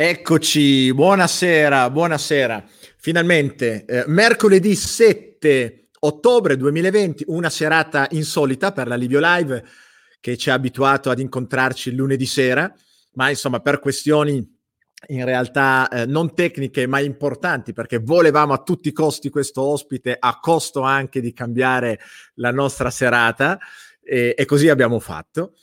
Eccoci, buonasera, buonasera. Finalmente, eh, mercoledì 7 ottobre 2020, una serata insolita per la Livio Live che ci ha abituato ad incontrarci lunedì sera, ma insomma per questioni in realtà eh, non tecniche ma importanti perché volevamo a tutti i costi questo ospite a costo anche di cambiare la nostra serata e, e così abbiamo fatto.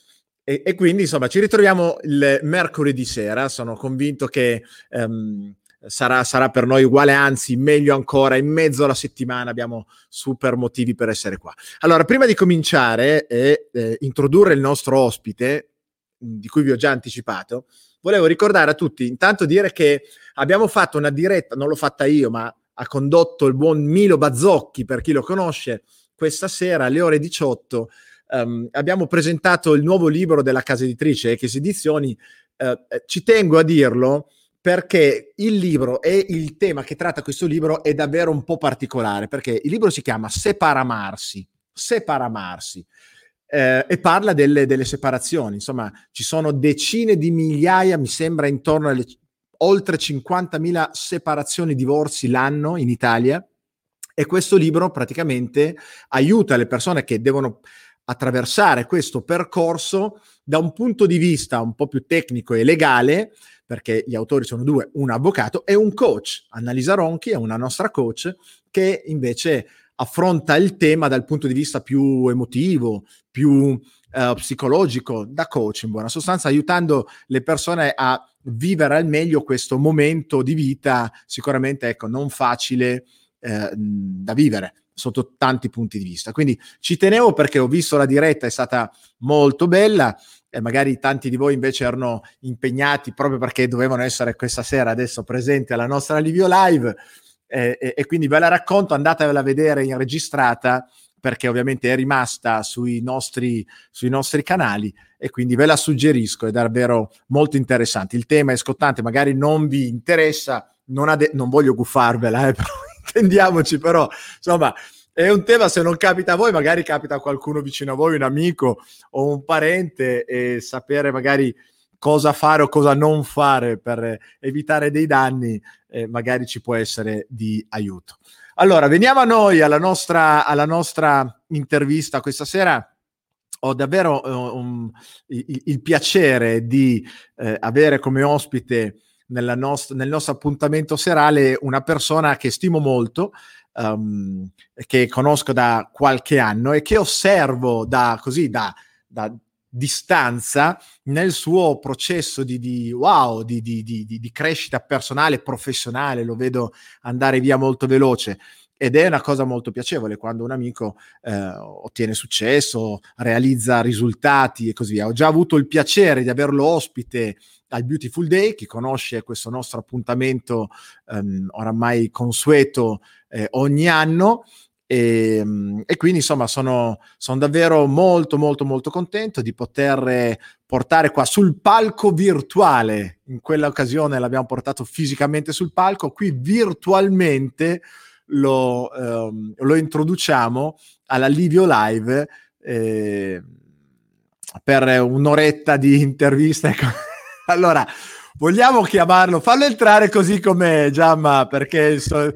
E, e, quindi insomma ci ritroviamo il mercoledì sera, sono convinto che um, sarà, sarà, per noi uguale, anzi meglio ancora, in mezzo alla settimana abbiamo super motivi per essere qua. Allora, prima di cominciare e eh, introdurre il nostro ospite, di cui vi ho già anticipato, volevo ricordare a tutti, intanto dire che abbiamo fatto una diretta, non l'ho fatta io, ma ha condotto il buon Milo Bazzocchi, per chi lo conosce, questa sera alle ore 18 um, abbiamo presentato il nuovo libro della casa editrice Eches Edizioni. Uh, ci tengo a dirlo perché il libro e il tema che tratta questo libro è davvero un po' particolare, perché il libro si chiama Separamarsi, Separamarsi. Eh, e parla delle, delle, separazioni. Insomma, ci sono decine di migliaia, mi sembra intorno alle oltre 50.000 separazioni, divorzi l'anno in Italia. E questo libro praticamente aiuta le persone che devono attraversare questo percorso da un punto di vista un po' più tecnico e legale, perché gli autori sono due, un avvocato e un coach. Annalisa Ronchi è una nostra coach che invece affronta il tema dal punto di vista più emotivo, più uh, psicologico, da coach in buona sostanza, aiutando le persone a vivere al meglio questo momento di vita, sicuramente ecco, non facile eh, da vivere sotto tanti punti di vista. Quindi ci tenevo perché ho visto la diretta, è stata molto bella e magari tanti di voi invece erano impegnati proprio perché dovevano essere questa sera adesso presenti alla nostra Livio Live eh, e, e, quindi ve la racconto, andatevela a vedere in registrata perché ovviamente è rimasta sui nostri, sui nostri canali e quindi ve la suggerisco, è davvero molto interessante. Il tema è scottante, magari non vi interessa, non, ade- non voglio guffarvela, eh, però intendiamoci, però insomma è un tema, se non capita a voi, magari capita a qualcuno vicino a voi, un amico o un parente, e sapere magari cosa fare o cosa non fare per evitare dei danni, eh, magari ci può essere di aiuto. Allora, veniamo a noi, alla nostra, alla nostra intervista questa sera. Ho davvero uh, um, il, il, piacere di uh, avere come ospite nost- nel nostro appuntamento serale una persona che stimo molto, um, che conosco da qualche anno e che osservo da così da, da distanza nel suo processo di, di wow, di, di, di, crescita personale, professionale, lo vedo andare via molto veloce. Ed è una cosa molto piacevole quando un amico eh, ottiene successo, realizza risultati e così via. Ho già avuto il piacere di averlo ospite al Beautiful Day, chi conosce questo nostro appuntamento um, oramai consueto eh, ogni anno. E, ehm, e, quindi insomma sono, sono, davvero molto molto molto contento di poter portare qua sul palco virtuale in quella occasione l'abbiamo portato fisicamente sul palco qui virtualmente lo, ehm, lo introduciamo alla Livio Live eh, per un'oretta di intervista ecco. allora, vogliamo chiamarlo? Fallo entrare così com'è, Giamma, perché... So...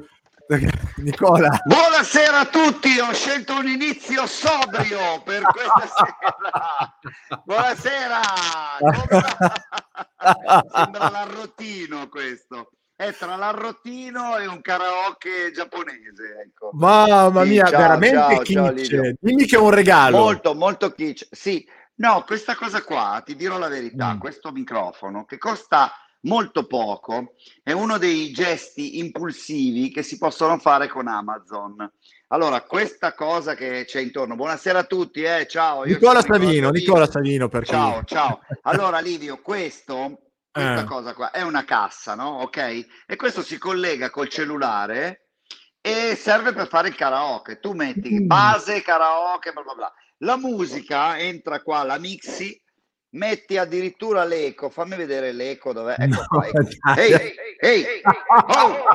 Nicola. Buonasera a tutti, ho scelto un inizio sobrio per questa sera. Buonasera. Sembra l'arrotino questo. È tra l'arrotino e un karaoke giapponese. Ecco. Mamma mia, sì, ciao, veramente ciao, kitsch. Ciao, Dimmi che è un regalo. Molto, molto kitsch. Sì, No, questa cosa qua, ti dirò la verità, mm. questo microfono che costa molto poco è uno dei gesti impulsivi che si possono fare con Amazon. Allora, questa cosa che c'è intorno, buonasera a tutti, eh, ciao. Nicola Savino, Nicola Savino per Ciao, ciao. Allora, Livio, questo, questa eh. cosa qua è una cassa, no? Ok? E questo si collega col cellulare e serve per fare il karaoke. Tu metti mm. base, karaoke, bla bla bla. La musica entra qua, la mixi, metti addirittura l'eco. Fammi vedere l'eco dov'è. Ecco no, qua. Ecco. Ehi, ehi, ehi, ehi. Oh,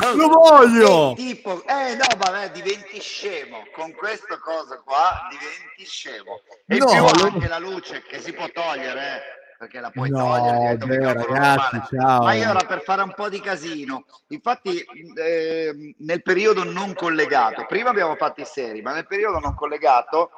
oh. Lo voglio! Tipo, eh no, vabbè, diventi scemo. Con questa cosa qua diventi scemo. E no, più lo... anche la luce che si può togliere, eh. Perché la puoi no, togliere. Beh, ragazzi, ciao. Ma io era per fare un po' di casino. Infatti, eh, nel periodo non collegato, prima abbiamo fatto i seri, ma nel periodo non collegato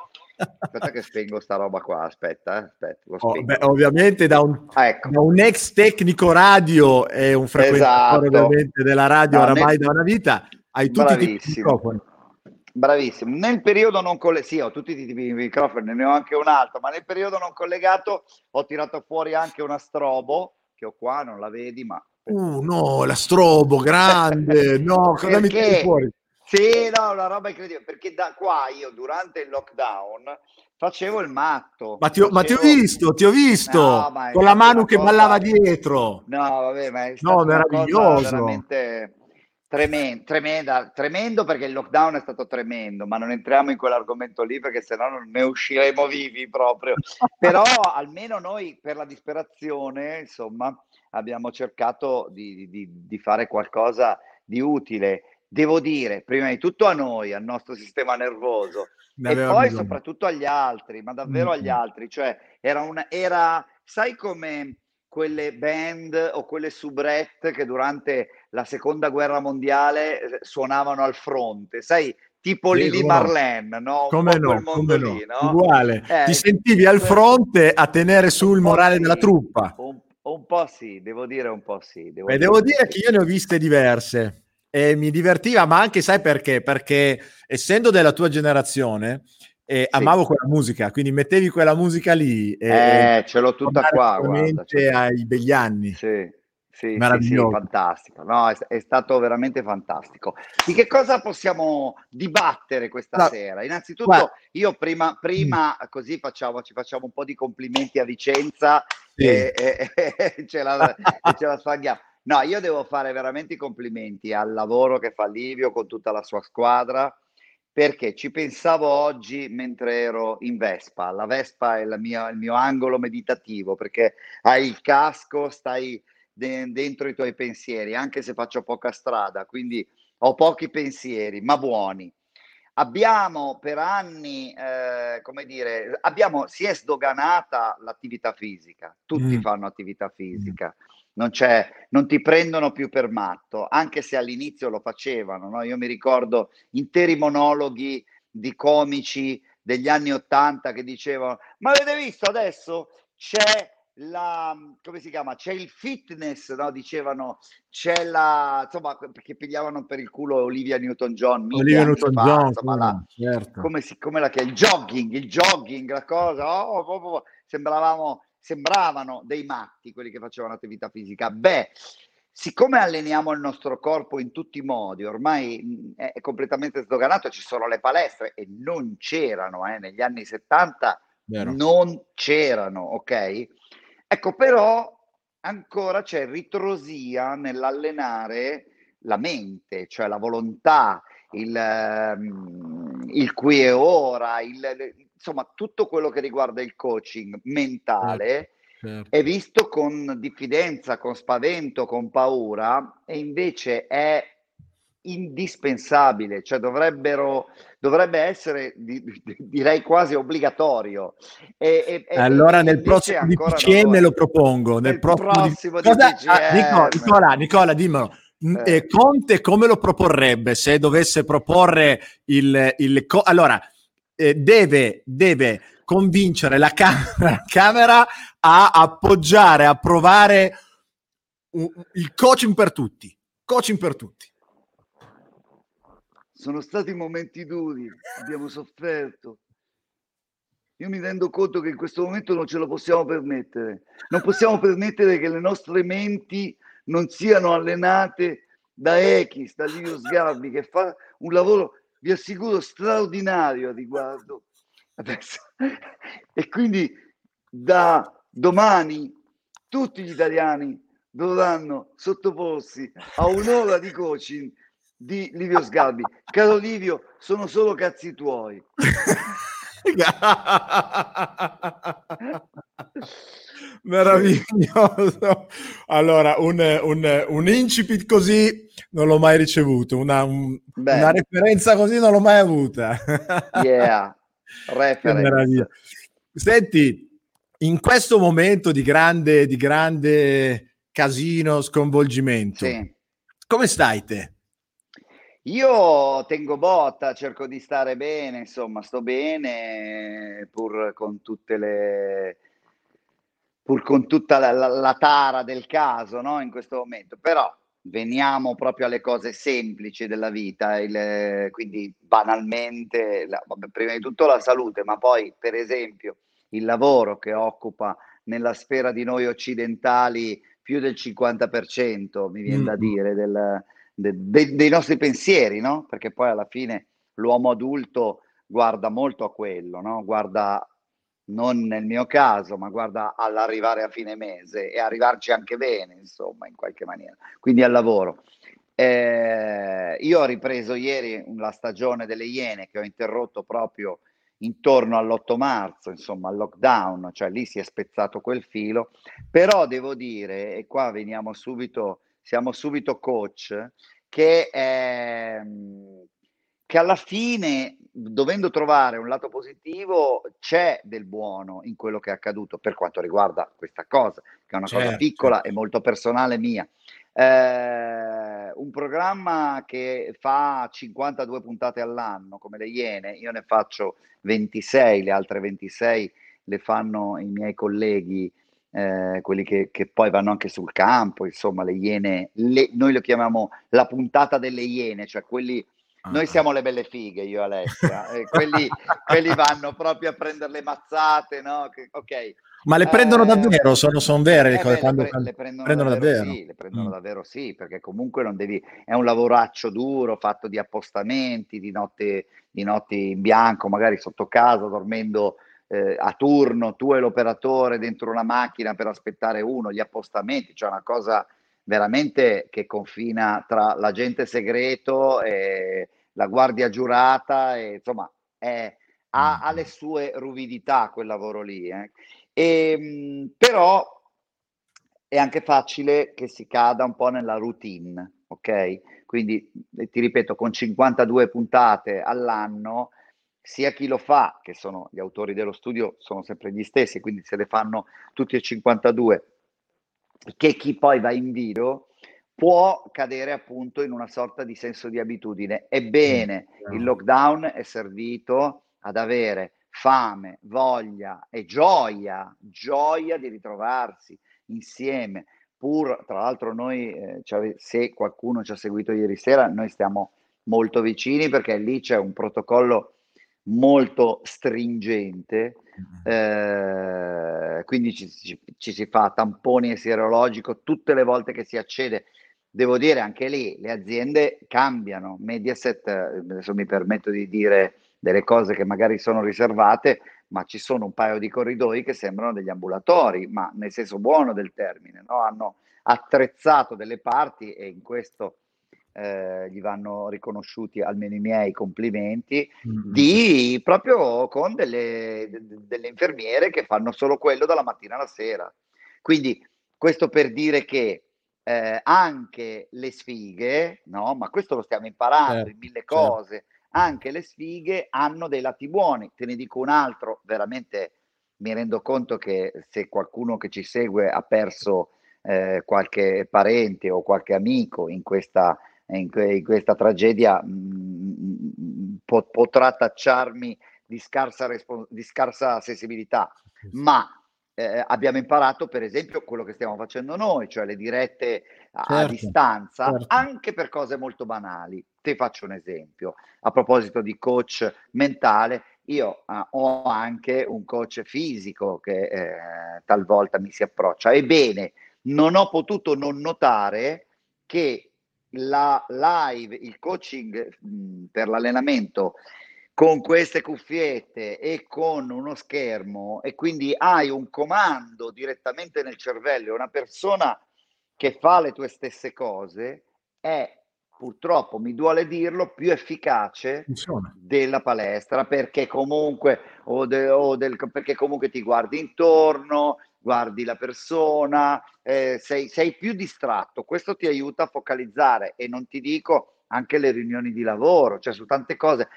Aspetta che spengo sta roba qua, aspetta, eh, aspetta oh, beh, ovviamente da un, ah, ecco. da un, ex tecnico radio e un frequentatore esatto. della radio no, oramai nel... da una vita, hai tutti i microfoni. Bravissimo. Nel periodo non collegato, sì, ho tutti i tipi di microfoni, ne ho anche un altro, ma nel periodo non collegato ho tirato fuori anche una strobo che ho qua, non la vedi, ma... Uh, no, la strobo, grande! no, cosa mi tiri fuori? Sì, no, una roba incredibile, perché da qua io durante il lockdown facevo il matto. Ma ti ho, facevo... ma ti ho visto, ti ho visto, no, con la mano che cosa... ballava dietro. No, vabbè, ma è no, meraviglioso. veramente tremendo, tremenda, tremendo perché il lockdown è stato tremendo, ma non entriamo in quell'argomento lì perché sennò non ne usciremo vivi proprio. Però almeno noi per la disperazione, insomma, abbiamo cercato di, di, di fare qualcosa di utile devo dire, prima di tutto a noi, al nostro sistema nervoso, e poi bisogno. soprattutto agli altri, ma davvero mm-hmm. agli altri. Cioè, era una, era, sai come quelle band o quelle soubrette che durante la seconda guerra mondiale eh, suonavano al fronte, sai, tipo sì, Lili Marlene, no? come no, come no. Uguale, eh, ti sentivi al fronte a tenere su il morale sì, della truppa. Un, un, po' sì, devo dire un po' sì. Devo, Beh, dire, devo dire che io ne ho viste diverse e mi divertiva, ma anche sai perché? Perché essendo della tua generazione, eh, sì. amavo quella musica, quindi mettevi quella musica lì. E, eh, ce l'ho tutta qua. Guarda, ai begli anni. Sì. Sì, sì, sì, fantastico. No, è, è, stato veramente fantastico. Di che cosa possiamo dibattere questa no, sera? Innanzitutto, guarda. io prima, prima mm. così facciamo, ci facciamo un po' di complimenti a Vicenza sì. e, e, e, ce la, e ce la sfanghiamo. No, io devo fare veramente i complimenti al lavoro che fa Livio con tutta la sua squadra, perché ci pensavo oggi mentre ero in Vespa. La Vespa è mia, il mio angolo meditativo, perché hai il casco, stai de- dentro i tuoi pensieri, anche se faccio poca strada, quindi ho pochi pensieri, ma buoni. Abbiamo per anni, eh, come dire, abbiamo, si è sdoganata l'attività fisica, tutti mm. fanno attività fisica. Mm non, non, ti prendono più per matto, anche se all'inizio lo facevano. No? Io mi ricordo interi monologhi di comici degli anni Ottanta che dicevano: Ma avete visto adesso c'è la come si chiama? C'è il fitness, no? Dicevano c'è la insomma perché pigliavano per il culo Olivia Newton-John. Olivia Newton-John, insomma, la, certo. come, si, come la che il jogging, il jogging, la cosa, oh, oh, oh, sembravamo sembravano dei matti quelli che facevano attività fisica. Beh, siccome alleniamo il nostro corpo in tutti i modi, ormai è, completamente sdoganato, ci sono le palestre e non c'erano eh, negli anni 70, Vero. non c'erano, ok? Ecco, però ancora c'è ritrosia nell'allenare la mente, cioè la volontà, il, um, il qui e ora, il, insomma tutto quello che riguarda il coaching mentale certo, certo. è visto con diffidenza, con spavento, con paura e invece è indispensabile, cioè dovrebbero, dovrebbe essere di, direi quasi obbligatorio. E, e, allora nel prossimo DPCM lo, lo propongo. Nel, nel prossimo, prossimo Cosa, ah, Nicola, Nicola, Nicola, dimmelo. Eh. Conte come lo proporrebbe se dovesse proporre il, il co- allora eh, deve, deve, convincere la camera, camera, a appoggiare, a provare un, il coaching per tutti. Coaching per tutti. Sono stati momenti duri, abbiamo sofferto. Io mi rendo conto che in questo momento non ce lo possiamo permettere. Non possiamo permettere che le nostre menti non siano allenate da Echis, da Livio Sgarbi, che fa un lavoro vi assicuro straordinario a riguardo. Adesso. E quindi da domani tutti gli italiani dovranno sottoporsi a un'ora di coaching di Livio Sgarbi. Caro Livio, sono solo cazzi tuoi. Meraviglioso. Allora, un, un, un, incipit così non l'ho mai ricevuto, una, un, una referenza così non l'ho mai avuta. yeah, Senti, in questo momento di grande, di grande casino, sconvolgimento, sì. come stai te? Io tengo botta, cerco di stare bene, insomma, sto bene, pur con tutte le pur con tutta la, la, la tara del caso, no? In questo momento. Però veniamo proprio alle cose semplici della vita, il, quindi banalmente, la, prima di tutto la salute, ma poi per esempio il lavoro che occupa nella sfera di noi occidentali più del 50%, mi viene mm. da dire, del, de, de, dei nostri pensieri, no? Perché poi alla fine l'uomo adulto guarda molto a quello, no? Guarda non nel mio caso, ma guarda all'arrivare a fine mese e arrivarci anche bene, insomma, in qualche maniera. Quindi al lavoro. Eh, io ho ripreso ieri la stagione delle Iene che ho interrotto proprio intorno all'8 marzo, insomma, al lockdown, cioè lì si è spezzato quel filo, però devo dire, e qua veniamo subito siamo subito coach, che, eh, che alla fine, dovendo trovare un lato positivo, c'è del buono in quello che è accaduto per quanto riguarda questa cosa, che è una certo, cosa piccola e molto personale mia. Eh, un programma che fa 52 puntate all'anno, come le Iene, io ne faccio 26, le altre 26 le fanno i miei colleghi eh, quelli che, che, poi vanno anche sul campo, insomma, le iene, le, noi lo chiamiamo la puntata delle iene, cioè quelli, ah. noi siamo le belle fighe, io e Alessia, e quelli, quelli, vanno proprio a prendere le mazzate, no? Che, ok. Ma le prendono eh, davvero? Sono, sono vere le eh cose? Beh, quando, le, pre- le prendono, prendono davvero, davvero? Sì, le prendono mm. davvero sì, perché comunque non devi, è un lavoraccio duro, fatto di appostamenti, di notte, di notti in bianco, magari sotto casa, dormendo eh, a turno, tu e l'operatore dentro una macchina per aspettare uno, gli appostamenti, cioè una cosa veramente che confina tra l'agente segreto e la guardia giurata, e, insomma, è, ha, ha, le sue ruvidità quel lavoro lì. Eh. E, ehm, però è anche facile che si cada un po' nella routine, ok? Quindi ti ripeto, con 52 puntate all'anno sia chi lo fa, che sono gli autori dello studio, sono sempre gli stessi, quindi se le fanno tutti e 52, che chi poi va in video può cadere appunto in una sorta di senso di abitudine. Ebbene, mm, il lockdown è servito ad avere fame, voglia e gioia, gioia di ritrovarsi insieme. Pur, tra l'altro, noi, eh, cioè, se qualcuno ci ha seguito ieri sera, noi stiamo molto vicini perché lì c'è un protocollo molto stringente, eh, quindi ci, ci, ci, si fa tamponi e sierologico tutte le volte che si accede. Devo dire anche lì le aziende cambiano. Mediaset, adesso mi permetto di dire delle cose che magari sono riservate, ma ci sono un paio di corridoi che sembrano degli ambulatori, ma nel senso buono del termine, no? hanno attrezzato delle parti e in questo eh, gli vanno riconosciuti almeno i miei complimenti, mm-hmm. di proprio con delle, de, delle infermiere che fanno solo quello dalla mattina alla sera. Quindi questo per dire che eh, anche le sfighe, no? Ma questo lo stiamo imparando certo, in mille certo. cose, certo. anche le sfighe hanno dei lati buoni. Te ne dico un altro, veramente mi rendo conto che se qualcuno che ci segue ha perso eh, qualche parente o qualche amico in questa in, que- in questa tragedia mh, mm, po- potrà tacciarmi di scarsa, respons- di scarsa sensibilità, ma eh, abbiamo imparato per esempio quello che stiamo facendo noi, cioè le dirette a, certo, a distanza, certo. anche per cose molto banali. Ti faccio un esempio. A proposito di coach mentale, io uh, ho anche un coach fisico che eh, talvolta mi si approccia. Ebbene, non ho potuto non notare che la live, il coaching mh, per l'allenamento con queste cuffiette e con uno schermo e quindi hai un comando direttamente nel cervello, una persona che fa le tue stesse cose è purtroppo, mi duole dirlo, più efficace Insomma. della palestra perché comunque, o de, o del, perché comunque ti guardi intorno, guardi la persona, eh, sei, sei più distratto. Questo ti aiuta a focalizzare e non ti dico anche le riunioni di lavoro, cioè su tante cose.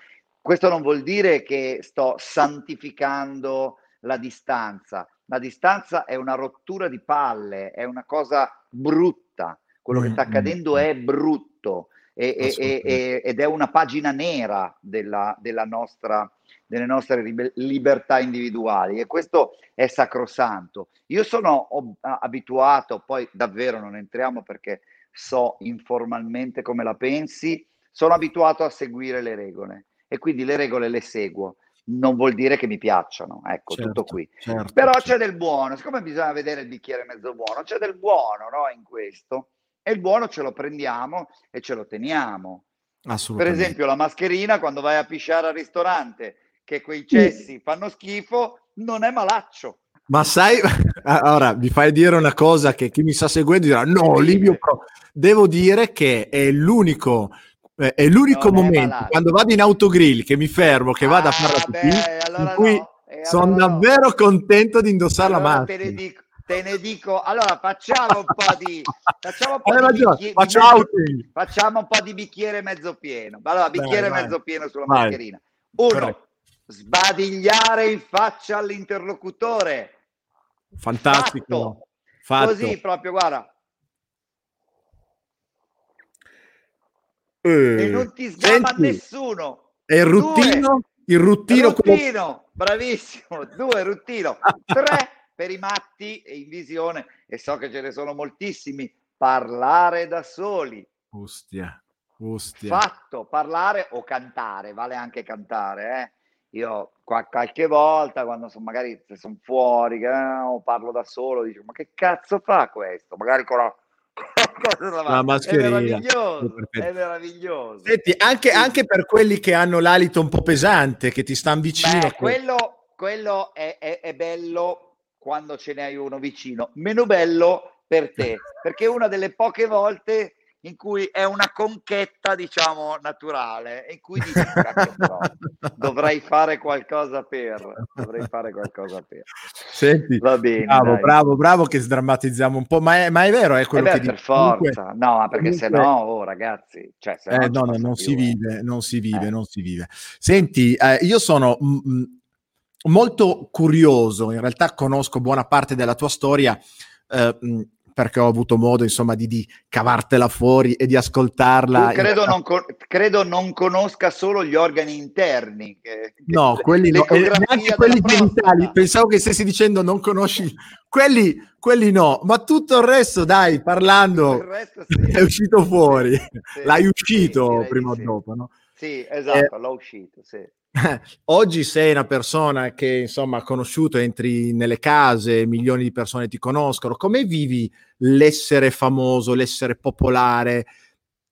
Questo non vuol dire che sto santificando la distanza, la distanza è una rottura di palle, è una cosa brutta. Quello che sta mm, mm, accadendo mm. è brutto e, e, e, ed è una pagina nera della, della nostra, delle nostre libertà individuali e questo è sacrosanto. Io sono ob- abituato, poi davvero non entriamo perché so informalmente come la pensi, sono abituato a seguire le regole e quindi le regole le seguo non vuol dire che mi piacciono, ecco, certo, tutto qui. Certo, Però certo. c'è del buono, siccome bisogna vedere il bicchiere mezzo buono, c'è del buono no, in questo, e il buono ce lo prendiamo e ce lo teniamo. Per esempio la mascherina quando vai a pisciare al ristorante, che quei cessi fanno schifo, non è malaccio. Ma sai, ora mi fai dire una cosa che chi mi sta seguendo dirà, no, Livio, Pro. devo dire che è l'unico eh, è l'unico no, momento quando vado in autogrill che mi fermo, che vado a ah, fare la pipì, allora in cui no. sono allora davvero no. contento di indossare allora la macchina. Te ne, dico, te ne dico, allora facciamo un po' di facciamo un po' di, bicchiere, facciamo, di facciamo un po' di bicchiere mezzo pieno. Allora, bicchiere vai, mezzo vai. pieno sulla vai. mascherina. Uno, Corretto. sbadigliare in faccia all'interlocutore. Fantastico. Fatto. Fatto. Così proprio, guarda, Eh, e non ti sgama senti, nessuno. E il ruttino? il ruttino, ruttino come... bravissimo. Due, ruttino. Tre, per i matti e in visione, e so che ce ne sono moltissimi, parlare da soli. Ostia, ostia. Fatto, parlare o cantare, vale anche cantare, eh. Io qualche volta, quando sono magari se sono fuori, eh, o parlo da solo, dico, ma che cazzo fa questo? Magari con la la mascherina. È meraviglioso, è meraviglioso. Senti, anche, sì. anche, per quelli che hanno l'alito un po' pesante, che ti stanno vicino. Beh, quello, quello è, è, è bello quando ce ne hai uno vicino, meno bello per te, perché una delle poche volte in cui è una conchetta, diciamo, naturale, in cui dici, no, dovrei fare qualcosa per, dovrei fare qualcosa per. Senti, Va bene, bravo, dai. bravo, bravo che sdrammatizziamo un po', ma è, ma è vero, è quello eh beh, che per forza, comunque, no, perché comunque... se no, oh, ragazzi, cioè, eh, no, no, non si vive, non si vive, eh. non si vive. Senti, eh, io sono... M- m- molto curioso, in realtà conosco buona parte della tua storia, eh, perché ho avuto modo insomma di, di cavartela fuori e di ascoltarla. Credo, non con- credo non conosca solo gli organi interni. Che, no, quelli no, e neanche quelli genitali. Pensavo che stessi dicendo non conosci quelli, quelli no, ma tutto il resto, dai, parlando, resto, sì. è uscito fuori. Sì, L'hai uscito sì, prima o dopo, no? Sì, esatto, eh, l'ho uscito, sì. Oggi sei una persona che insomma ha conosciuto, entri nelle case, milioni di persone ti conoscono. Come vivi l'essere famoso, l'essere popolare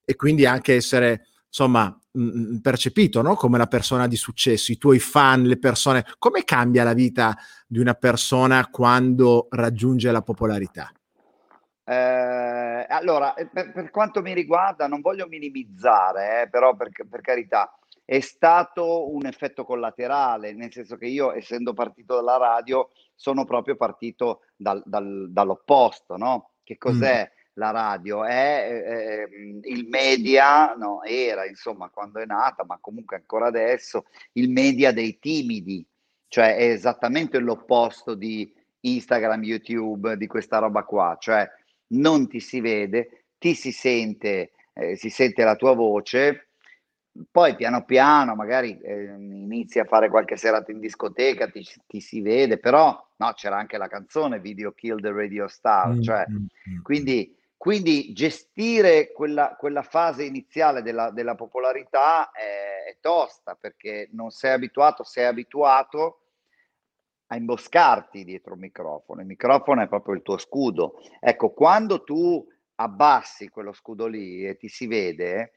e quindi anche essere insomma mh, percepito no? come una persona di successo, i tuoi fan, le persone? Come cambia la vita di una persona quando raggiunge la popolarità? Eh, allora, per, per, quanto mi riguarda, non voglio minimizzare, eh, però per, per carità è stato un effetto collaterale, nel senso che io, essendo partito dalla radio, sono proprio partito dal, dal, dall'opposto, no? Che cos'è mm. la radio? È eh, il media, no? Era, insomma, quando è nata, ma comunque ancora adesso, il media dei timidi, cioè è esattamente l'opposto di Instagram, YouTube, di questa roba qua, cioè non ti si vede, ti si sente, eh, si sente la tua voce, poi piano piano magari eh, inizi a fare qualche serata in discoteca, ti, ti, si vede, però no, c'era anche la canzone Video Kill the Radio Star, mm, cioè, mm, mm. Quindi, quindi, gestire quella, quella, fase iniziale della, della popolarità è, è, tosta perché non sei abituato, sei abituato a imboscarti dietro il microfono, il microfono è proprio il tuo scudo. Ecco, quando tu abbassi quello scudo lì e ti si vede,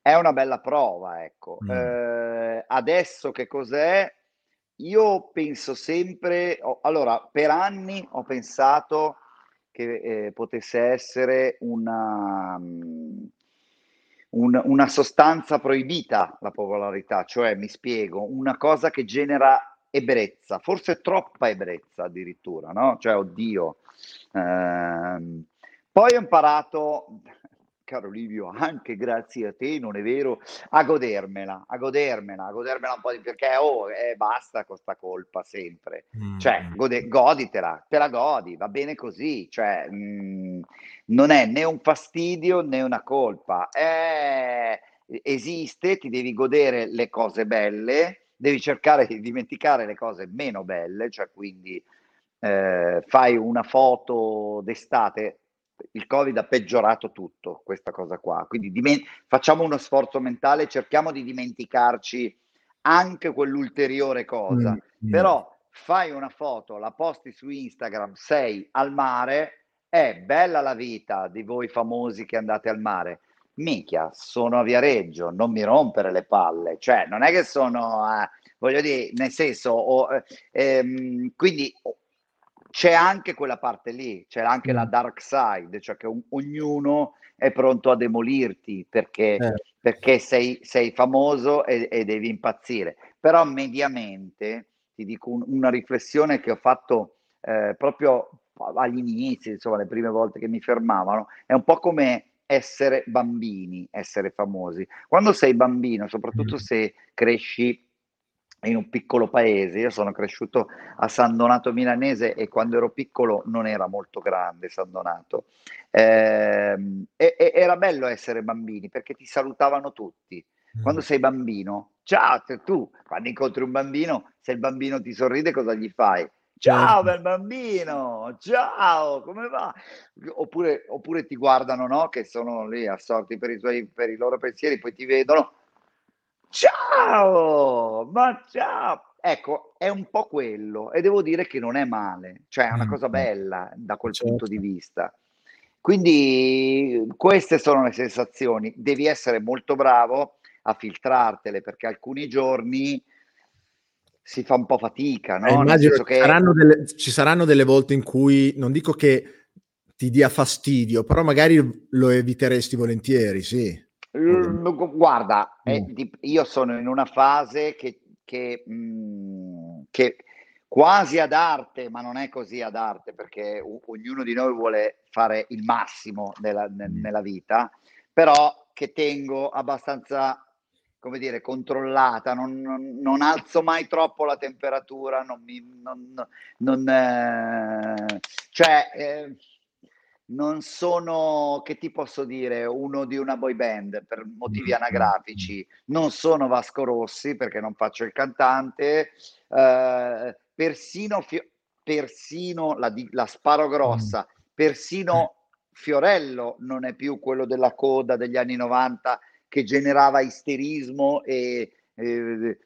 è una bella prova, ecco. Mm. Eh, adesso che cos'è? Io penso sempre, oh, allora, per anni ho pensato che eh, potesse essere una, um, un, una sostanza proibita la popolarità, cioè, mi spiego, una cosa che genera ebbrezza, forse troppa ebbrezza addirittura, no? Cioè, oddio. Eh, poi ho imparato, caro Livio, anche grazie a te, non è vero? A godermela, a godermela, a godermela un po' di perché, oh, eh, basta con sta colpa sempre. Mm. Cioè, gode, goditela, te la godi, va bene così. Cioè, mh, mm, non è né un fastidio né una colpa. È, esiste, ti devi godere le cose belle, devi cercare di dimenticare le cose meno belle, cioè quindi eh, fai una foto d'estate, il Covid ha peggiorato tutto, questa cosa qua. Quindi diment- facciamo uno sforzo mentale, cerchiamo di dimenticarci anche quell'ulteriore cosa. Mm-hmm. Però fai una foto, la posti su Instagram, sei al mare, è bella la vita di voi famosi che andate al mare. Minchia, sono a Viareggio, non mi rompere le palle. Cioè, non è che sono, eh, voglio dire, nel senso, oh, ehm, quindi c'è anche quella parte lì, c'è anche la dark side, cioè che un, ognuno è pronto a demolirti perché, eh. perché sei, sei, famoso e, e, devi impazzire. Però mediamente, ti dico un, una riflessione che ho fatto eh, proprio agli inizi, insomma, le prime volte che mi fermavano, è un po' come essere bambini, essere famosi. Quando sei bambino, soprattutto mm. se cresci in un piccolo paese. Io sono cresciuto a San Donato Milanese e quando ero piccolo non era molto grande San Donato. Eh, e, e, era bello essere bambini perché ti salutavano tutti. Mm. Quando sei bambino, ciao, tu, quando incontri un bambino, se il bambino ti sorride, cosa gli fai? Ciao bel bambino, ciao, come va? Oppure, oppure ti guardano, no? Che sono lì assorti per i, suoi, per i loro pensieri, poi ti vedono Ciao, ma ciao. Ecco, è un po' quello e devo dire che non è male, cioè è una cosa bella da quel certo. punto di vista. Quindi queste sono le sensazioni. Devi essere molto bravo a filtrartele perché alcuni giorni si fa un po' fatica, no? Eh, immagino ci, che... saranno delle, ci saranno delle volte in cui non dico che ti dia fastidio, però magari lo eviteresti volentieri, sì. Guarda, eh, io sono in una fase che, che, mh, mm, che, quasi ad arte, ma non è così ad arte perché o- ognuno di noi vuole fare il massimo nella, ne- nella vita, però che tengo abbastanza, come dire, controllata, non, non, non alzo mai troppo la temperatura, non mi, non, eh, cioè... Eh, non sono, che ti posso dire, uno di una boy band per motivi anagrafici, non sono Vasco Rossi perché non faccio il cantante, eh, persino, persino la, la, sparo grossa, persino Fiorello non è più quello della coda degli anni 90 che generava isterismo e... Eh,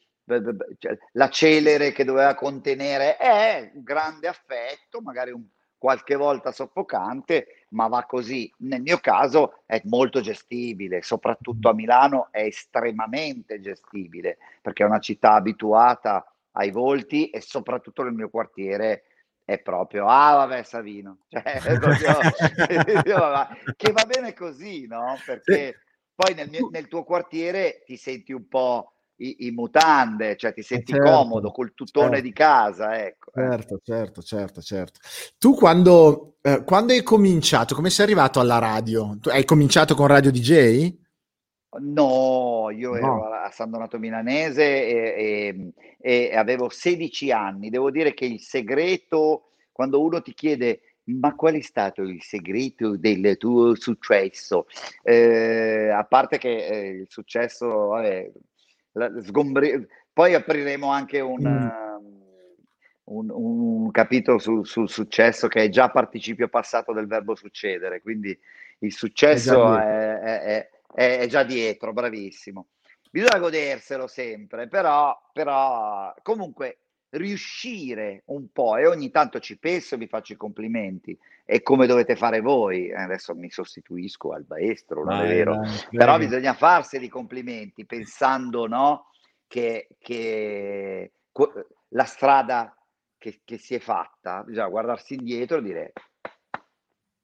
la celere che doveva contenere è un grande affetto, magari un qualche volta soffocante, ma va così. Nel mio caso è molto gestibile, soprattutto a Milano è estremamente gestibile, perché è una città abituata ai volti e soprattutto nel mio quartiere è proprio, ah vabbè Savino, cioè, proprio, che va bene così, no? Perché poi nel, mio, nel tuo quartiere ti senti un po' in mutande, cioè ti eh, senti certo, comodo col tutone certo. di casa. Ecco. Eh. Certo, certo, certo, certo. Tu quando, eh, quando hai cominciato, come sei arrivato alla radio? Tu hai cominciato con Radio DJ? No, io no. ero a San Donato Milanese e, e, e, avevo 16 anni. Devo dire che il segreto, quando uno ti chiede ma qual è stato il segreto del tuo successo? Eh, a parte che eh, il successo, vabbè, sgombri- poi apriremo anche un, mm. un, un capitolo sul, sul, successo che è già participio passato del verbo succedere, quindi il successo è, è, è, è già dietro, bravissimo. Bisogna goderselo sempre, però, però comunque riuscire un po' e ogni tanto ci penso e vi faccio i complimenti. È come dovete fare voi? Eh, adesso mi sostituisco al maestro non è vero? però bisogna farseli i complimenti pensando no che, che la strada che, che, si è fatta bisogna guardarsi indietro e dire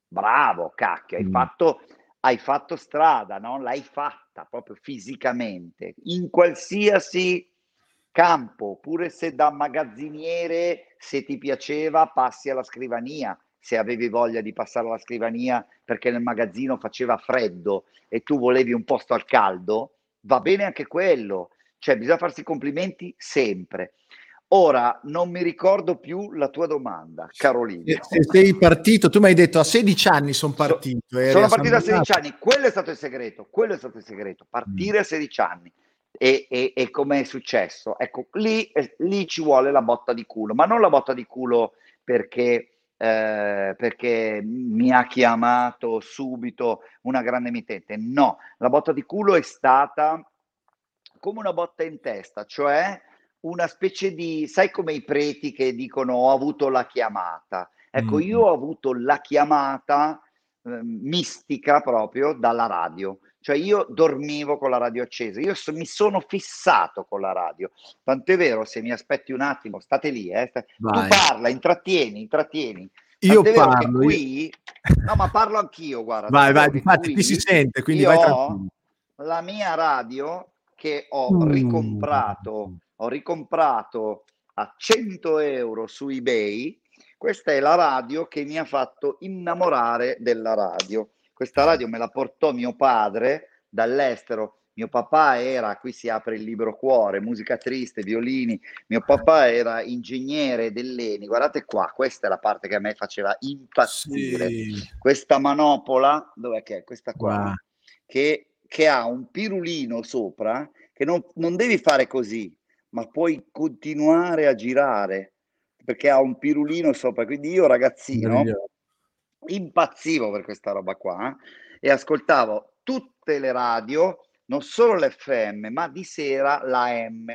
bravo cacchio hai mm. fatto hai fatto strada no? L'hai fatta proprio fisicamente in qualsiasi campo, pure se da magazziniere, se ti piaceva, passi alla scrivania, se avevi voglia di passare alla scrivania perché nel magazzino faceva freddo e tu volevi un posto al caldo, va bene anche quello. Cioè, bisogna farsi complimenti sempre. Ora non mi ricordo più la tua domanda, Carolina. Se sei partito, tu mi hai detto a 16 anni sono partito. So, sono partito a 16 anni, quello è stato il segreto, quello è stato il segreto, partire mm. a 16 anni. E, e, e come è successo? Ecco, lì, eh, lì, ci vuole la botta di culo, ma non la botta di culo perché, eh, perché mi ha chiamato subito una grande emittente, no, la botta di culo è stata come una botta in testa, cioè una specie di, sai come i preti che dicono ho avuto la chiamata. Ecco, mm. io ho avuto la chiamata eh, mistica proprio dalla radio. Cioè io dormivo con la radio accesa, io so, mi sono fissato con la radio. Tant'è vero, se mi aspetti un attimo, state lì, eh, tu parla, intrattieni, intrattieni. Io parlo. Qui, io... no, ma parlo anch'io, guarda. Vai, vai, infatti qui si sente, quindi vai tranquillo. La mia radio che ho mm. ricomprato ho ricomprato a 100 euro su eBay. Questa è la radio che mi ha fatto innamorare della radio. Questa radio me la portò mio padre dall'estero. Mio papà era, qui si apre il libro cuore, musica triste, violini. Mio papà era ingegnere dell'ENI. Guardate qua, questa è la parte che a me faceva impazzire. Sì. Questa manopola, dov'è che è? Questa qua, wow. che, che, ha un pirulino sopra, che non, non devi fare così, ma puoi continuare a girare perché ha un pirulino sopra. Quindi io ragazzino impazzivo per questa roba qua eh, e ascoltavo tutte le radio, non solo l'FM, ma di sera la M.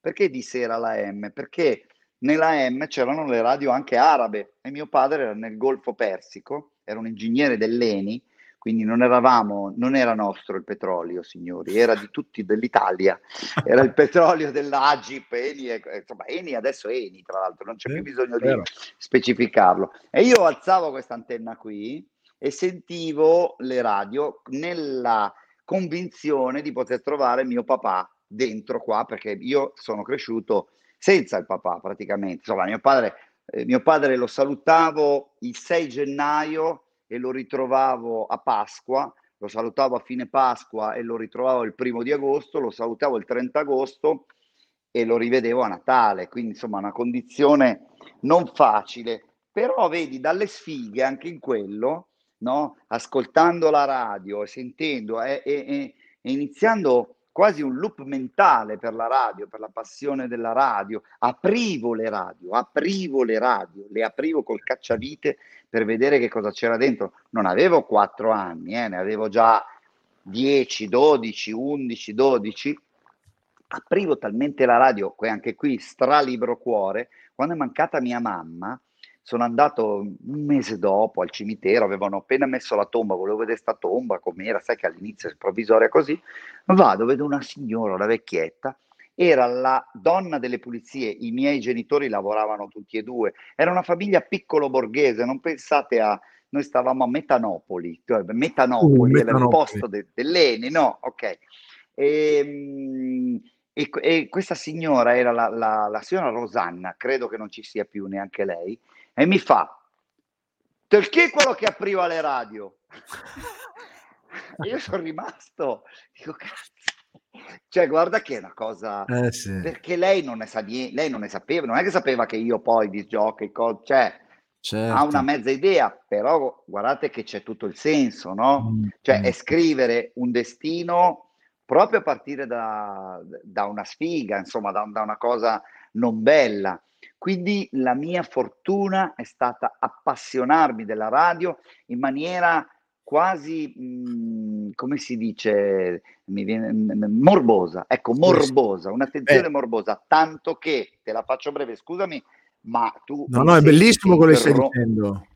Perché di sera la M? Perché nella M c'erano le radio anche arabe e mio padre era nel Golfo Persico, era un ingegnere dell'ENI quindi non eravamo, non era nostro il petrolio, signori, era di tutti dell'Italia, era il petrolio dell'Agip, Eni, insomma Eni adesso è Eni tra l'altro, non c'è più bisogno di specificarlo. E io alzavo questa antenna qui e sentivo le radio nella convinzione di poter trovare mio papà dentro qua, perché io sono cresciuto senza il papà praticamente. Insomma, mio padre, eh, mio padre lo salutavo il 6 gennaio e lo ritrovavo a Pasqua, lo salutavo a fine Pasqua e lo ritrovavo il primo di agosto, lo salutavo il 30 agosto e lo rivedevo a Natale, quindi insomma una condizione non facile, però vedi dalle sfighe anche in quello, no? ascoltando la radio e sentendo e, e, e iniziando quasi un loop mentale per la radio, per la passione della radio. Aprivo le radio, aprivo le radio, le aprivo col cacciavite per vedere che cosa c'era dentro. Non avevo quattro anni, eh, ne avevo già 10, 12, 11, 12. Aprivo talmente la radio, anche qui stralibro cuore, quando è mancata mia mamma, sono andato un mese dopo al cimitero, avevano appena messo la tomba, volevo vedere sta tomba com'era, sai che all'inizio è provvisoria così, vado, vedo una signora, una vecchietta, era la donna delle pulizie, i miei genitori lavoravano tutti e due, era una famiglia piccolo borghese, non pensate a... Noi stavamo a Metanopoli, cioè Metanopoli, uh, era il posto de, dell'Eni, no? Ok. E, ehm, e, e, questa signora era la, la, la signora Rosanna, credo che non ci sia più neanche lei, e mi fa, perché quello che apriva le radio? io sono rimasto, dico cazzo. Cioè, guarda che è una cosa. Eh sì. Perché lei non ne sa niente, lei non ne sapeva, non è che sapeva che io poi di giochi, cioè, certo. ha una mezza idea, però guardate che c'è tutto il senso, no? Mm. Cioè, è scrivere un destino proprio a partire da, da una sfiga, insomma, da, da una cosa non bella. Quindi la mia fortuna è stata appassionarmi della radio in maniera quasi, mh, mhmm, come si dice, mi viene, mh, morbosa, ecco, morbosa, un'attenzione eh. morbosa, tanto che, te la faccio breve, scusami, ma tu... No, no, è bellissimo quello che stai dicendo.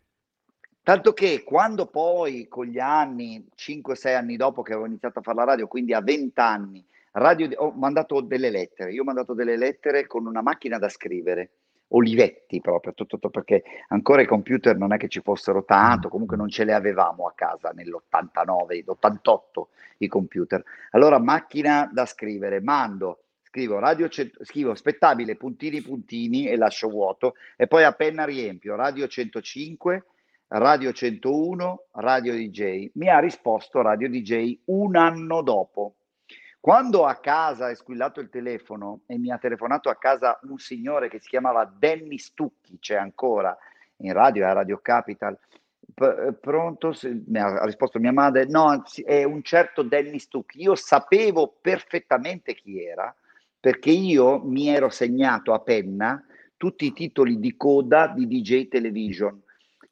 Tanto che quando poi con gli anni, 5-6 anni dopo che avevo iniziato a fare la radio, quindi a 20 anni, radio, ho mandato delle lettere, io ho mandato delle lettere con una macchina da scrivere Olivetti proprio, tutto, tutto, perché ancora i computer non è che ci fossero tanto, comunque non ce li avevamo a casa nell'89, 88 i computer. Allora macchina da scrivere, mando, scrivo radio, scrivo spettabile, puntini puntini e lascio vuoto e poi a penna riempio radio 105 Radio 101, Radio DJ. Mi ha risposto Radio DJ un anno dopo. Quando a casa è squillato il telefono e mi ha telefonato a casa un signore che si chiamava Danny Stucchi, c'è ancora in radio, a Radio Capital, P- pronto? Mi ha risposto mia madre, no, è un certo Danny Stucchi. Io sapevo perfettamente chi era, perché io mi ero segnato a penna tutti i titoli di coda di DJ Television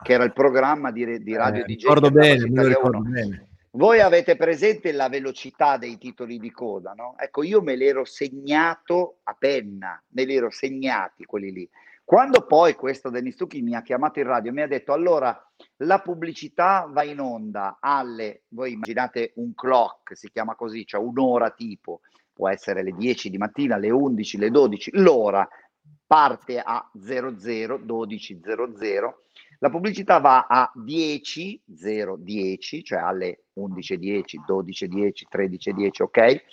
che era il programma di, di Radio eh, DJ. Ricordo bene, ricordo bene. Voi avete presente la velocità dei titoli di coda, no? Ecco, io me l'ero segnato a penna, me li ero segnati quelli lì. Quando poi questo Denis Tucchi mi ha chiamato in radio e mi ha detto allora la pubblicità va in onda alle, voi immaginate un clock, si chiama così, cioè un'ora tipo, può essere le 10 di mattina, le 11, le 12, l'ora parte a 00, 12, 00 la pubblicità va a 10, 0, 10, cioè alle 11.10, 12.10, 13.10, ok?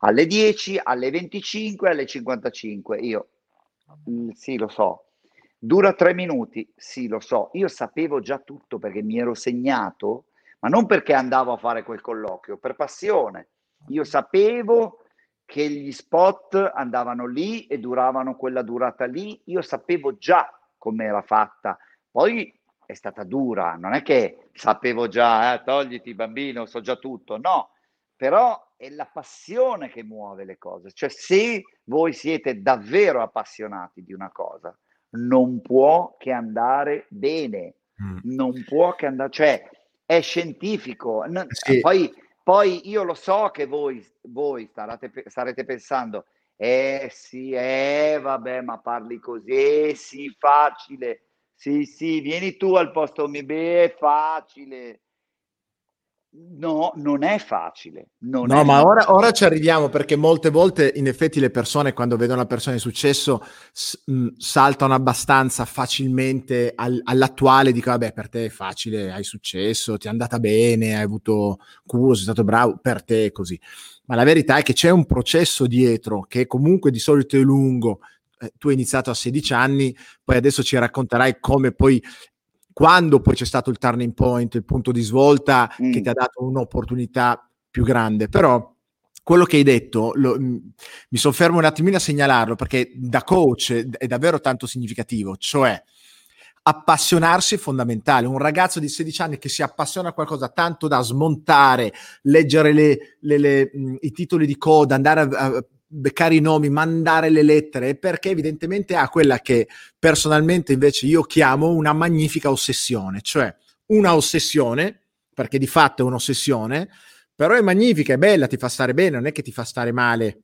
Alle 10, alle 25, alle 55. Io, mm, sì, lo so. Dura tre minuti, sì, lo so. Io sapevo già tutto perché mi ero segnato, ma non perché andavo a fare quel colloquio, per passione. Io sapevo che gli spot andavano lì e duravano quella durata lì. Io sapevo già come era fatta poi è stata dura, non è che sapevo già, eh, togliti bambino, so già tutto, no, però è la passione che muove le cose, cioè se voi siete davvero appassionati di una cosa, non può che andare bene, mm. non può che andare, cioè è scientifico, non, sì. poi, poi, io lo so che voi, voi starate, starete pensando, eh sì, eh vabbè, ma parli così, eh sì, facile, sì, sì, vieni tu al posto mio, beh, è facile. No, non è facile. Non no, è ma ora, ora, ci arriviamo perché molte volte in effetti le persone quando vedono una persona di successo s- mh, saltano abbastanza facilmente al- all'attuale, dicono vabbè per te è facile, hai successo, ti è andata bene, hai avuto culo, sei stato bravo, per te è così. Ma la verità è che c'è un processo dietro che comunque di solito è lungo, eh, tu hai iniziato a 16 anni, poi adesso ci racconterai come poi quando poi c'è stato il turning point, il punto di svolta mm. che ti ha dato un'opportunità più grande, però quello che hai detto lo, mm, mi soffermo un attimino a segnalarlo perché da coach è davvero tanto significativo, cioè appassionarsi è fondamentale. Un ragazzo di 16 anni che si appassiona a qualcosa tanto da smontare, leggere le, le, le, mm, i titoli di coda, andare a, a beccare i nomi, mandare le lettere, perché evidentemente ha quella che personalmente invece io chiamo una magnifica ossessione, cioè una ossessione, perché di fatto è un'ossessione, però è magnifica, è bella, ti fa stare bene, non è che ti fa stare male,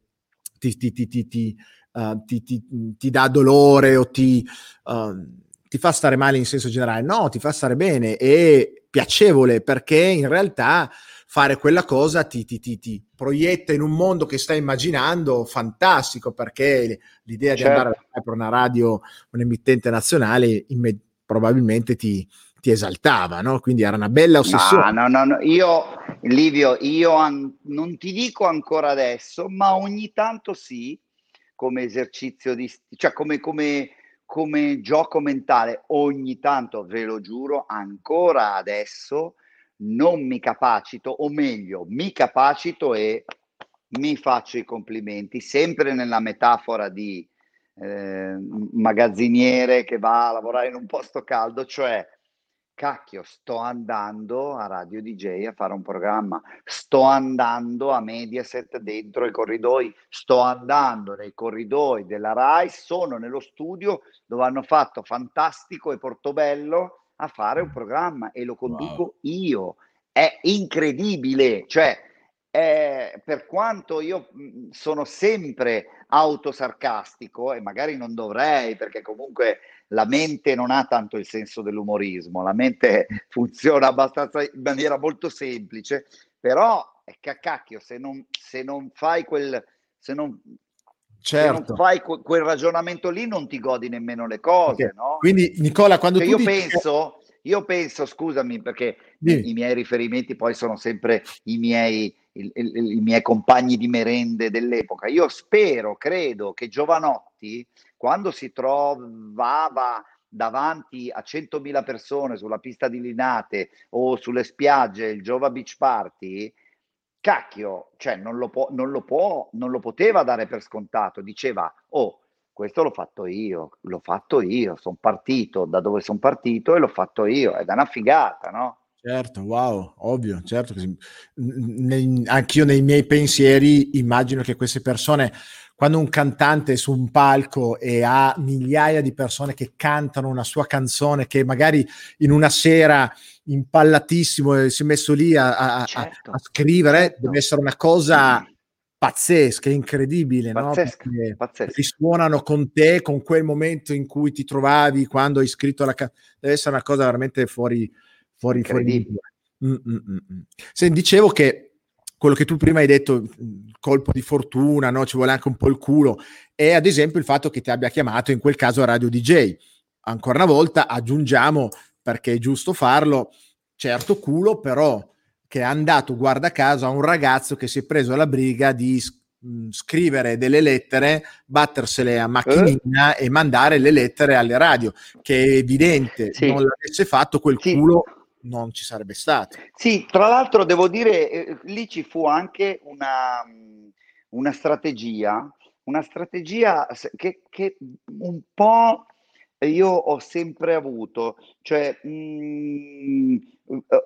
ti, ti, ti, uh, ti dà dolore o ti, uh, ti fa stare male in senso generale, no, ti fa stare bene, è piacevole perché in realtà fare quella cosa ti, ti, ti, ti, proietta in un mondo che stai immaginando fantastico perché l'idea certo. di andare a per una radio, un'emittente nazionale imme- probabilmente ti, ti esaltava, no? Quindi era una bella ossessione. No, no, no, io, Livio, io an- non ti dico ancora adesso, ma ogni tanto sì, come esercizio di, cioè come, come, come gioco mentale, ogni tanto, ve lo giuro, ancora adesso non mi capacito, o meglio, mi capacito e mi faccio i complimenti, sempre nella metafora di eh, magazziniere che va a lavorare in un posto caldo, cioè cacchio, sto andando a Radio DJ a fare un programma, sto andando a Mediaset dentro i corridoi, sto andando nei corridoi della RAI, sono nello studio dove hanno fatto Fantastico e Portobello a fare un programma e lo conduco wow. io. È incredibile, cioè eh, per quanto io mhmm, sono sempre autosarcastico e magari non dovrei perché comunque la mente non ha tanto il senso dell'umorismo, la mente funziona abbastanza in maniera molto semplice, però è cacchio, se non, se non fai quel, se non, Certo. Se non certo. fai que- quel ragionamento lì non ti godi nemmeno le cose, okay. no? Quindi Nicola, quando cioè, tu io dici... penso, io penso, scusami, perché i, i, miei riferimenti poi sono sempre i miei, i, i, i miei compagni di merende dell'epoca. Io spero, credo che Giovanotti, quando si trovava davanti a 100.000 persone sulla pista di Linate o sulle spiagge, il Jova Beach Party, cacchio, cioè non lo, può, non lo può, non lo poteva dare per scontato, diceva, oh, questo l'ho fatto io, l'ho fatto io, sono partito da dove sono partito e l'ho fatto io, è una figata, no? Certo, wow, ovvio, certo. Nei, anch'io nei miei pensieri immagino che queste persone quando un cantante è su un palco e ha migliaia di persone che cantano una sua canzone che magari in una sera impallatissimo si è messo lì a, a, certo, a, a scrivere, certo. deve essere una cosa pazzesca, incredibile, pazzesca, no? pazzesca. risuonano con te, con quel momento in cui ti trovavi quando hai scritto la canzone, deve essere una cosa veramente fuori, fuori, fuori. Mm, mm, mm, mm. Se dicevo che quello che tu prima hai detto, colpo di fortuna, no? ci vuole anche un po' il culo, è ad esempio il fatto che ti abbia chiamato in quel caso Radio DJ. Ancora una volta aggiungiamo, perché è giusto farlo, certo culo, però che è andato, guarda caso, a un ragazzo che si è preso la briga di scrivere delle lettere, battersele a macchinina eh? e mandare le lettere alle radio, che è evidente, sì. non l'avesse fatto quel sì. culo non ci sarebbe stato. Sì, tra l'altro devo dire, eh, lì ci fu anche una, una strategia, una strategia che, che, un po' io ho sempre avuto, cioè mh, mm,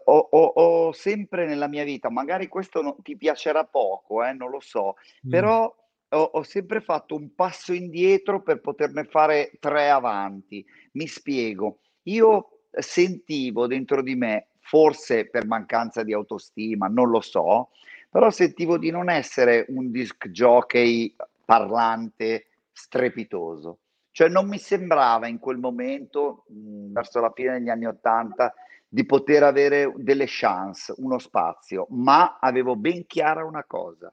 ho, ho, ho, sempre nella mia vita, magari questo non, ti piacerà poco, eh, non lo so, mm. però ho, ho sempre fatto un passo indietro per poterne fare tre avanti. Mi spiego, io sentivo dentro di me, forse per mancanza di autostima, non lo so, però sentivo di non essere un disc jockey parlante strepitoso. Cioè non mi sembrava in quel momento, mh, verso la fine degli anni Ottanta, di poter avere delle chance, uno spazio, ma avevo ben chiara una cosa.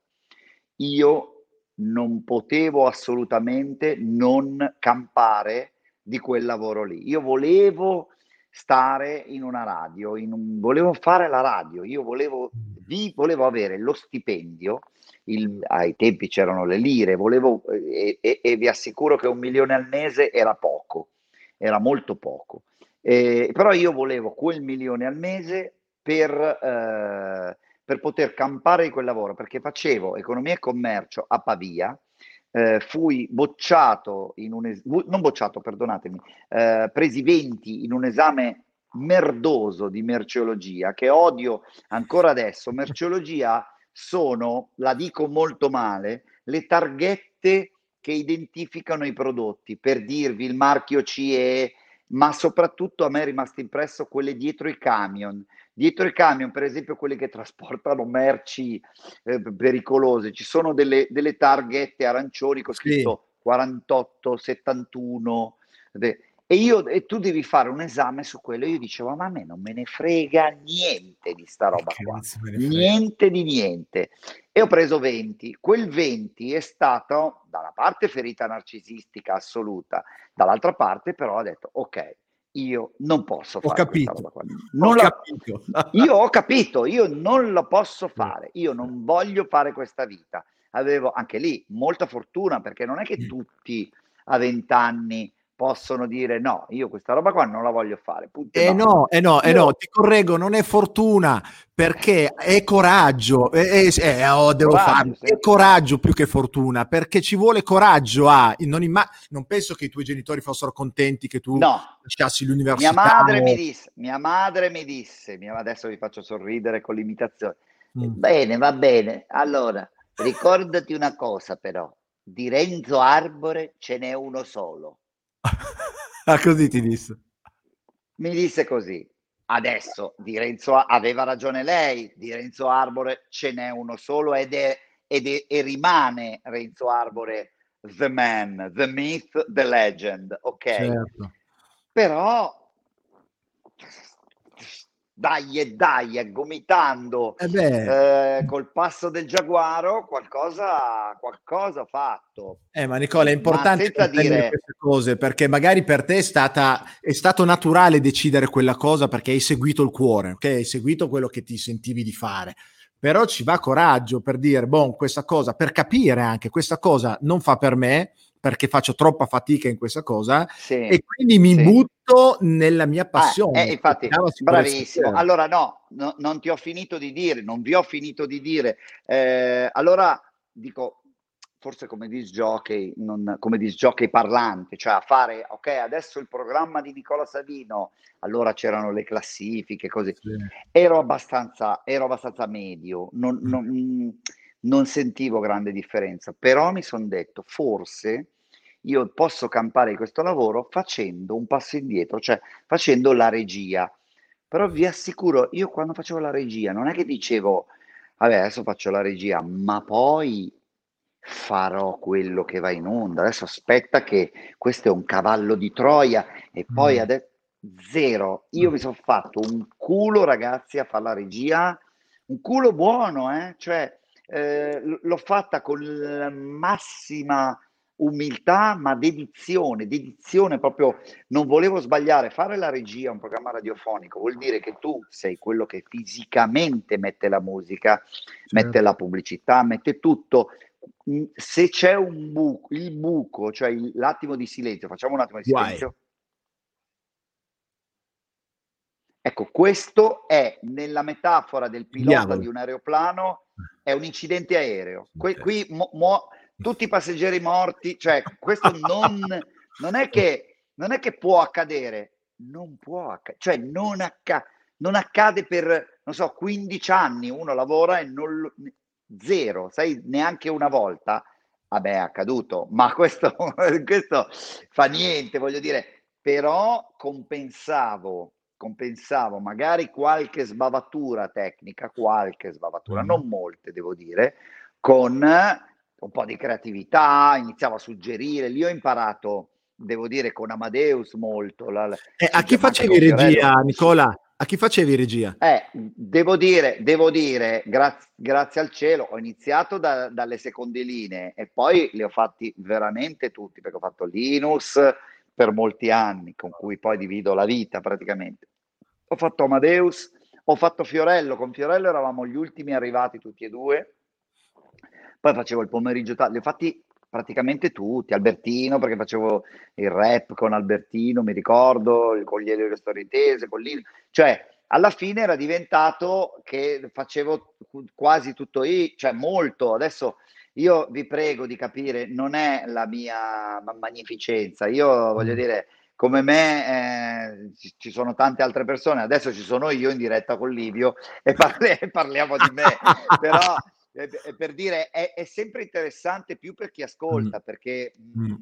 Io non potevo assolutamente non campare di quel lavoro lì. Io volevo stare in una radio, in un, volevo fare la radio, io volevo, vi, volevo avere lo stipendio, il, ai tempi c'erano le lire, volevo, e, e, e, vi assicuro che un milione al mese era poco, era molto poco, eh, però io volevo quel milione al mese per, eh, per poter campare di quel lavoro, perché facevo economia e commercio a Pavia, eh, fui bocciato in un es- non bocciato, perdonatemi, eh, presi 20 in un esame merdoso di merceologia che odio ancora adesso. Merceologia sono, la dico molto male, le targhette che identificano i prodotti, per dirvi il marchio CE, ma soprattutto a me è rimasto impresso quelle dietro i camion. Dietro i camion, per esempio, quelli che trasportano merci eh, pericolose, ci sono delle, delle targhette arancioni con scritto sì. 48, 71. E, io, e tu devi fare un esame su quello. Io dicevo, ma a me non me ne frega niente di sta roba qua. Niente di niente. E ho preso 20. Quel 20 è stato, da una parte, ferita narcisistica assoluta, dall'altra parte, però, ho detto, ok, io non posso fare. Ho capito. Non ho la... capito. io ho capito, io non lo posso fare, io non voglio fare questa vita. Avevo anche lì molta fortuna perché non è che tutti a vent'anni possono dire no, io questa roba qua non la voglio fare. Eh no, eh no, eh no, ti correggo, non è fortuna perché è coraggio, eh, eh, oh, devo coraggio, farlo. Sì. è coraggio più che fortuna, perché ci vuole coraggio a, non, imma- non penso che i tuoi genitori fossero contenti che tu no. lasciassi l'università. Mia madre o... mi disse, mia madre mi disse, mia, adesso vi faccio sorridere con l'imitazione, mm. bene, va bene, allora, ricordati una cosa però, di Renzo Arbore ce n'è uno solo ah, così ti disse. Mi disse così. Adesso di Renzo aveva ragione lei, di Renzo Arbore ce n'è uno solo ed è, ed è, e rimane Renzo Arbore the man, the myth, the legend, ok? Certo. Però dai e dai, e gomitando eh eh, col passo del giaguaro, qualcosa, qualcosa fatto. Eh, ma Nicola, è importante dire queste cose perché magari per te è, stata, è stato naturale decidere quella cosa perché hai seguito il cuore, ok? Hai seguito quello che ti sentivi di fare. Però ci va coraggio per dire, boh, questa cosa, per capire anche questa cosa non fa per me, perché faccio troppa fatica in questa cosa sì, e quindi mi sì. butto nella mia ah, passione. Ah, eh, infatti, bravissimo. Allora no, no, non ti ho finito di dire, non vi ho finito di dire. Eh, allora dico, forse come disc jockey, non, come disc jockey parlante, cioè a fare, ok, adesso il programma di Nicola Savino, allora c'erano le classifiche, così. Sì. Ero, abbastanza, ero abbastanza medio, non, mm. non, non sentivo grande differenza, però mi sono detto, forse io posso campare questo lavoro facendo un passo indietro, cioè facendo la regia. Però vi assicuro, io quando facevo la regia non è che dicevo, vabbè, adesso faccio la regia, ma poi farò quello che va in onda. Adesso aspetta che questo è un cavallo di Troia e poi mm. adesso zero. Io mi sono fatto un culo, ragazzi, a fare la regia, un culo buono, eh? Cioè, eh, l'ho fatta con la massima umiltà, ma dedizione, dedizione proprio, non volevo sbagliare, fare la regia, un programma radiofonico, vuol dire che tu sei quello che fisicamente mette la musica, certo. mette la pubblicità, mette tutto, se c'è un buco, il buco, cioè l'attimo di silenzio, facciamo un attimo di silenzio. Why? Ecco, questo è nella metafora del pilota Diavolo. di un aeroplano, è un incidente aereo. Que- qui mo- mo- tutti i passeggeri morti, cioè questo non, non, è che, non è che può accadere, non può accadere, cioè non, acca- non accade per, non so, 15 anni, uno lavora e non, zero, sai, neanche una volta, vabbè è accaduto, ma questo, questo fa niente, voglio dire, però compensavo, compensavo magari qualche sbavatura tecnica, qualche sbavatura, mm. non molte devo dire, con un po' di creatività, iniziavo a suggerire, lì ho imparato, devo dire, con Amadeus molto. La, eh, a chi facevi regia, Nicola? A chi facevi regia? Eh, devo dire, devo dire graz- grazie al cielo, ho iniziato da, dalle seconde linee e poi li ho fatti veramente tutti, perché ho fatto Linus per molti anni, con cui poi divido la vita praticamente. Ho fatto Amadeus, ho fatto Fiorello, con Fiorello eravamo gli ultimi arrivati tutti e due, poi facevo il pomeriggio tardi, li ho fatti praticamente tutti, Albertino perché facevo il rap con Albertino, mi ricordo, con gli Elio Storie Tese, con Lino, cioè alla fine era diventato che facevo quasi tutto io, cioè molto, adesso io vi prego di capire, non è la mia magnificenza, io voglio mm. dire, come me eh, ci sono tante altre persone, adesso ci sono io in diretta con Livio e parli- parliamo di me, però per dire è, è, sempre interessante più per chi ascolta, mm. perché, mm.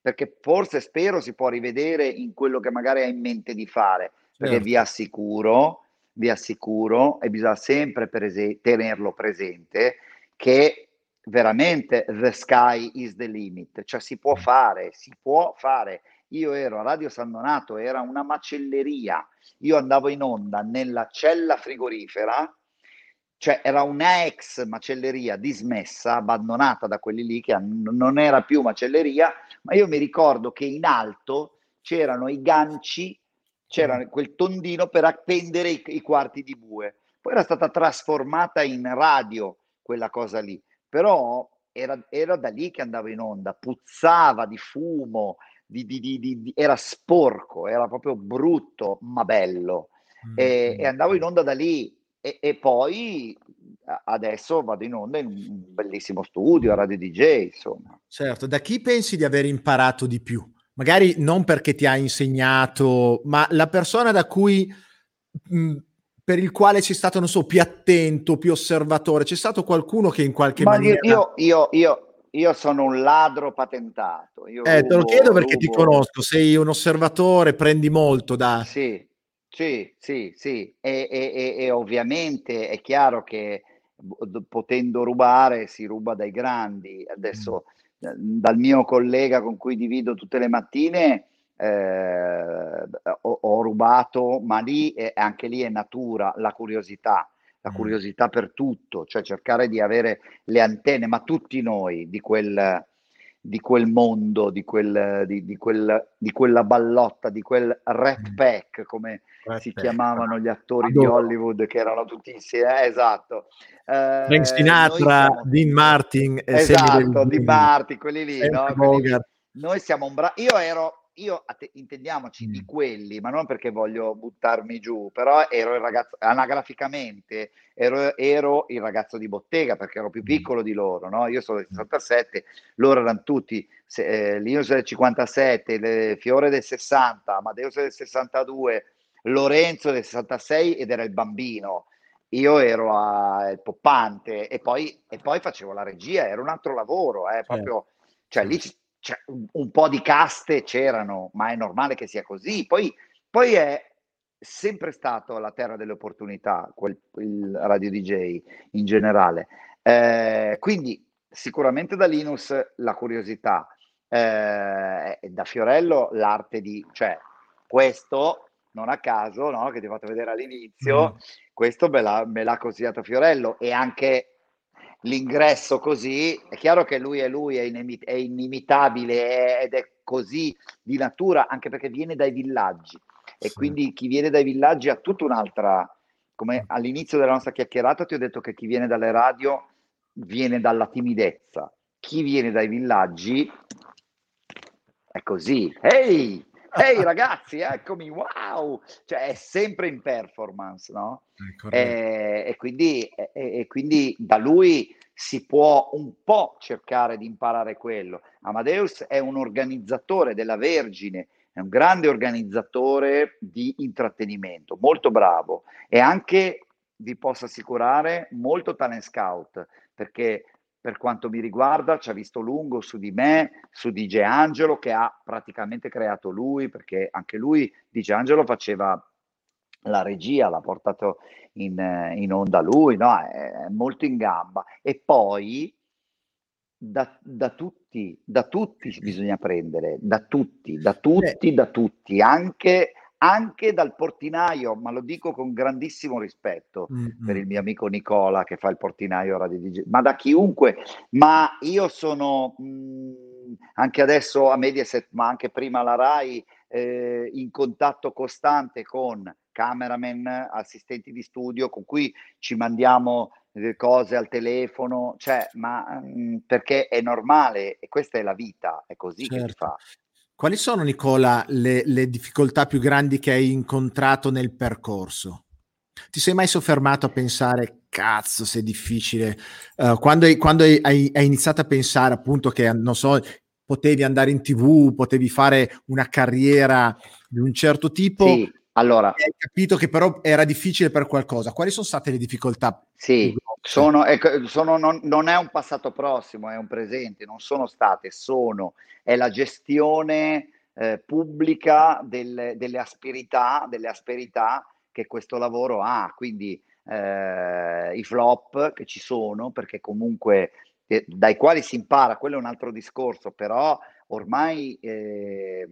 perché forse spero si può rivedere in quello che magari ha in mente di fare, perché certo. vi assicuro, vi assicuro, e bisogna sempre prese- tenerlo presente, che veramente the sky is the limit, cioè si può fare, si può fare. Io ero a Radio San Donato, era una macelleria, io andavo in onda nella cella frigorifera, cioè era una ex macelleria dismessa, abbandonata da quelli lì che non era più macelleria, ma io mi ricordo che in alto c'erano i ganci, c'era mm. quel tondino per appendere i, i quarti di bue. Poi era stata trasformata in radio quella cosa lì, però era, era da lì che andavo in onda, puzzava di fumo, di, di, di, era sporco, era proprio brutto, ma bello. Mm. E, e andavo in onda da lì e, e, poi adesso vado in onda in un bellissimo studio a Radio DJ, insomma. Certo, da chi pensi di aver imparato di più? Magari non perché ti ha insegnato, ma la persona da cui mh, per il quale sei stato, non so, più attento, più osservatore, c'è stato qualcuno che in qualche ma maniera... Io, io, io, io sono un ladro patentato. Io eh, rubo, te lo chiedo perché rubo... ti conosco, sei un osservatore, prendi molto da... Sì, sì, sì, sì, e, e, e, ovviamente è chiaro che potendo rubare si ruba dai grandi. Adesso dal mio collega con cui divido tutte le mattine eh, ho, ho, rubato, ma lì è, anche lì è natura, la curiosità, la curiosità per tutto, cioè cercare di avere le antenne, ma tutti noi di quel, di quel mondo, di, quel, di, di, quel, di quella ballotta, di quel rat mm. pack, come rat si pack. chiamavano gli attori Adoro. di Hollywood, che erano tutti insieme, eh, esatto. Eh, Frank Sinatra, siamo... Dean Martin, esatto, Dean Martin, quelli lì, no? quelli lì. noi siamo un bravo. Io ero io intendiamoci di quelli, ma non perché voglio buttarmi giù, però ero il ragazzo, anagraficamente ero, ero il ragazzo di bottega perché ero più piccolo di loro, no? Io sono del 67, loro erano tutti, eh, Linus del 57, le, Fiore del 60, Amadeus del 62, Lorenzo del 66 ed era il bambino. Io ero a, il poppante e poi, e poi facevo la regia, era un altro lavoro, eh, certo. proprio, cioè lì cioè, un, un, po' di caste c'erano, ma è normale che sia così. Poi, poi è sempre stato la terra delle opportunità, quel, il radio DJ in generale. Eh, quindi sicuramente da Linus la curiosità, eh, da Fiorello l'arte di, cioè questo non a caso, no, che ti ho fatto vedere all'inizio, mm. questo me l'ha, me l'ha consigliato Fiorello e anche l'ingresso così, è chiaro che lui è lui, è, inim- è inimitabile è, ed è così di natura, anche perché viene dai villaggi e sì. quindi chi viene dai villaggi ha tutta un'altra, come all'inizio della nostra chiacchierata ti ho detto che chi viene dalle radio viene dalla timidezza, chi viene dai villaggi è così, ehi! Ehi ragazzi, eccomi, wow! Cioè è sempre in performance, no? E, eh, e, quindi, e, e, quindi, da lui si può un po' cercare di imparare quello. Amadeus è un organizzatore della Vergine, è un grande organizzatore di intrattenimento, molto bravo e anche, vi posso assicurare, molto talent scout, perché per quanto mi riguarda, ci ha visto lungo su di me, su DJ Angelo, che ha praticamente creato lui, perché anche lui, DJ Angelo, faceva la regia, l'ha portato in, in onda lui, no? è molto in gamba. E poi da, da, tutti, da tutti bisogna prendere, da tutti, da tutti, da tutti, anche anche dal portinaio, ma lo dico con grandissimo rispetto mm-hmm. per il mio amico Nicola che fa il portinaio Radio DJ, ma da chiunque, ma io sono mh, mm, anche adesso a Mediaset, ma anche prima alla RAI, eh, in contatto costante con cameraman, assistenti di studio, con cui ci mandiamo eh, cose al telefono, cioè, ma mh, mm, perché è normale e questa è la vita, è così certo. che si certo. fa. Quali sono, Nicola, le, le, difficoltà più grandi che hai incontrato nel percorso? Ti sei mai soffermato a pensare, cazzo, se è difficile? Uh, quando, hai, quando hai, hai, iniziato a pensare, appunto, che, non so, potevi andare in tv, potevi fare una carriera di un certo tipo, sì, allora, hai capito che però era difficile per qualcosa. Quali sono state le difficoltà? Sì, sono, ecco, sono, non, non, è un passato prossimo, è un presente, non sono state, sono, è la gestione eh, pubblica del, delle, asperità, delle asperità che questo lavoro ha, quindi eh, i flop che ci sono, perché comunque eh, dai quali si impara, quello è un altro discorso, però ormai eh,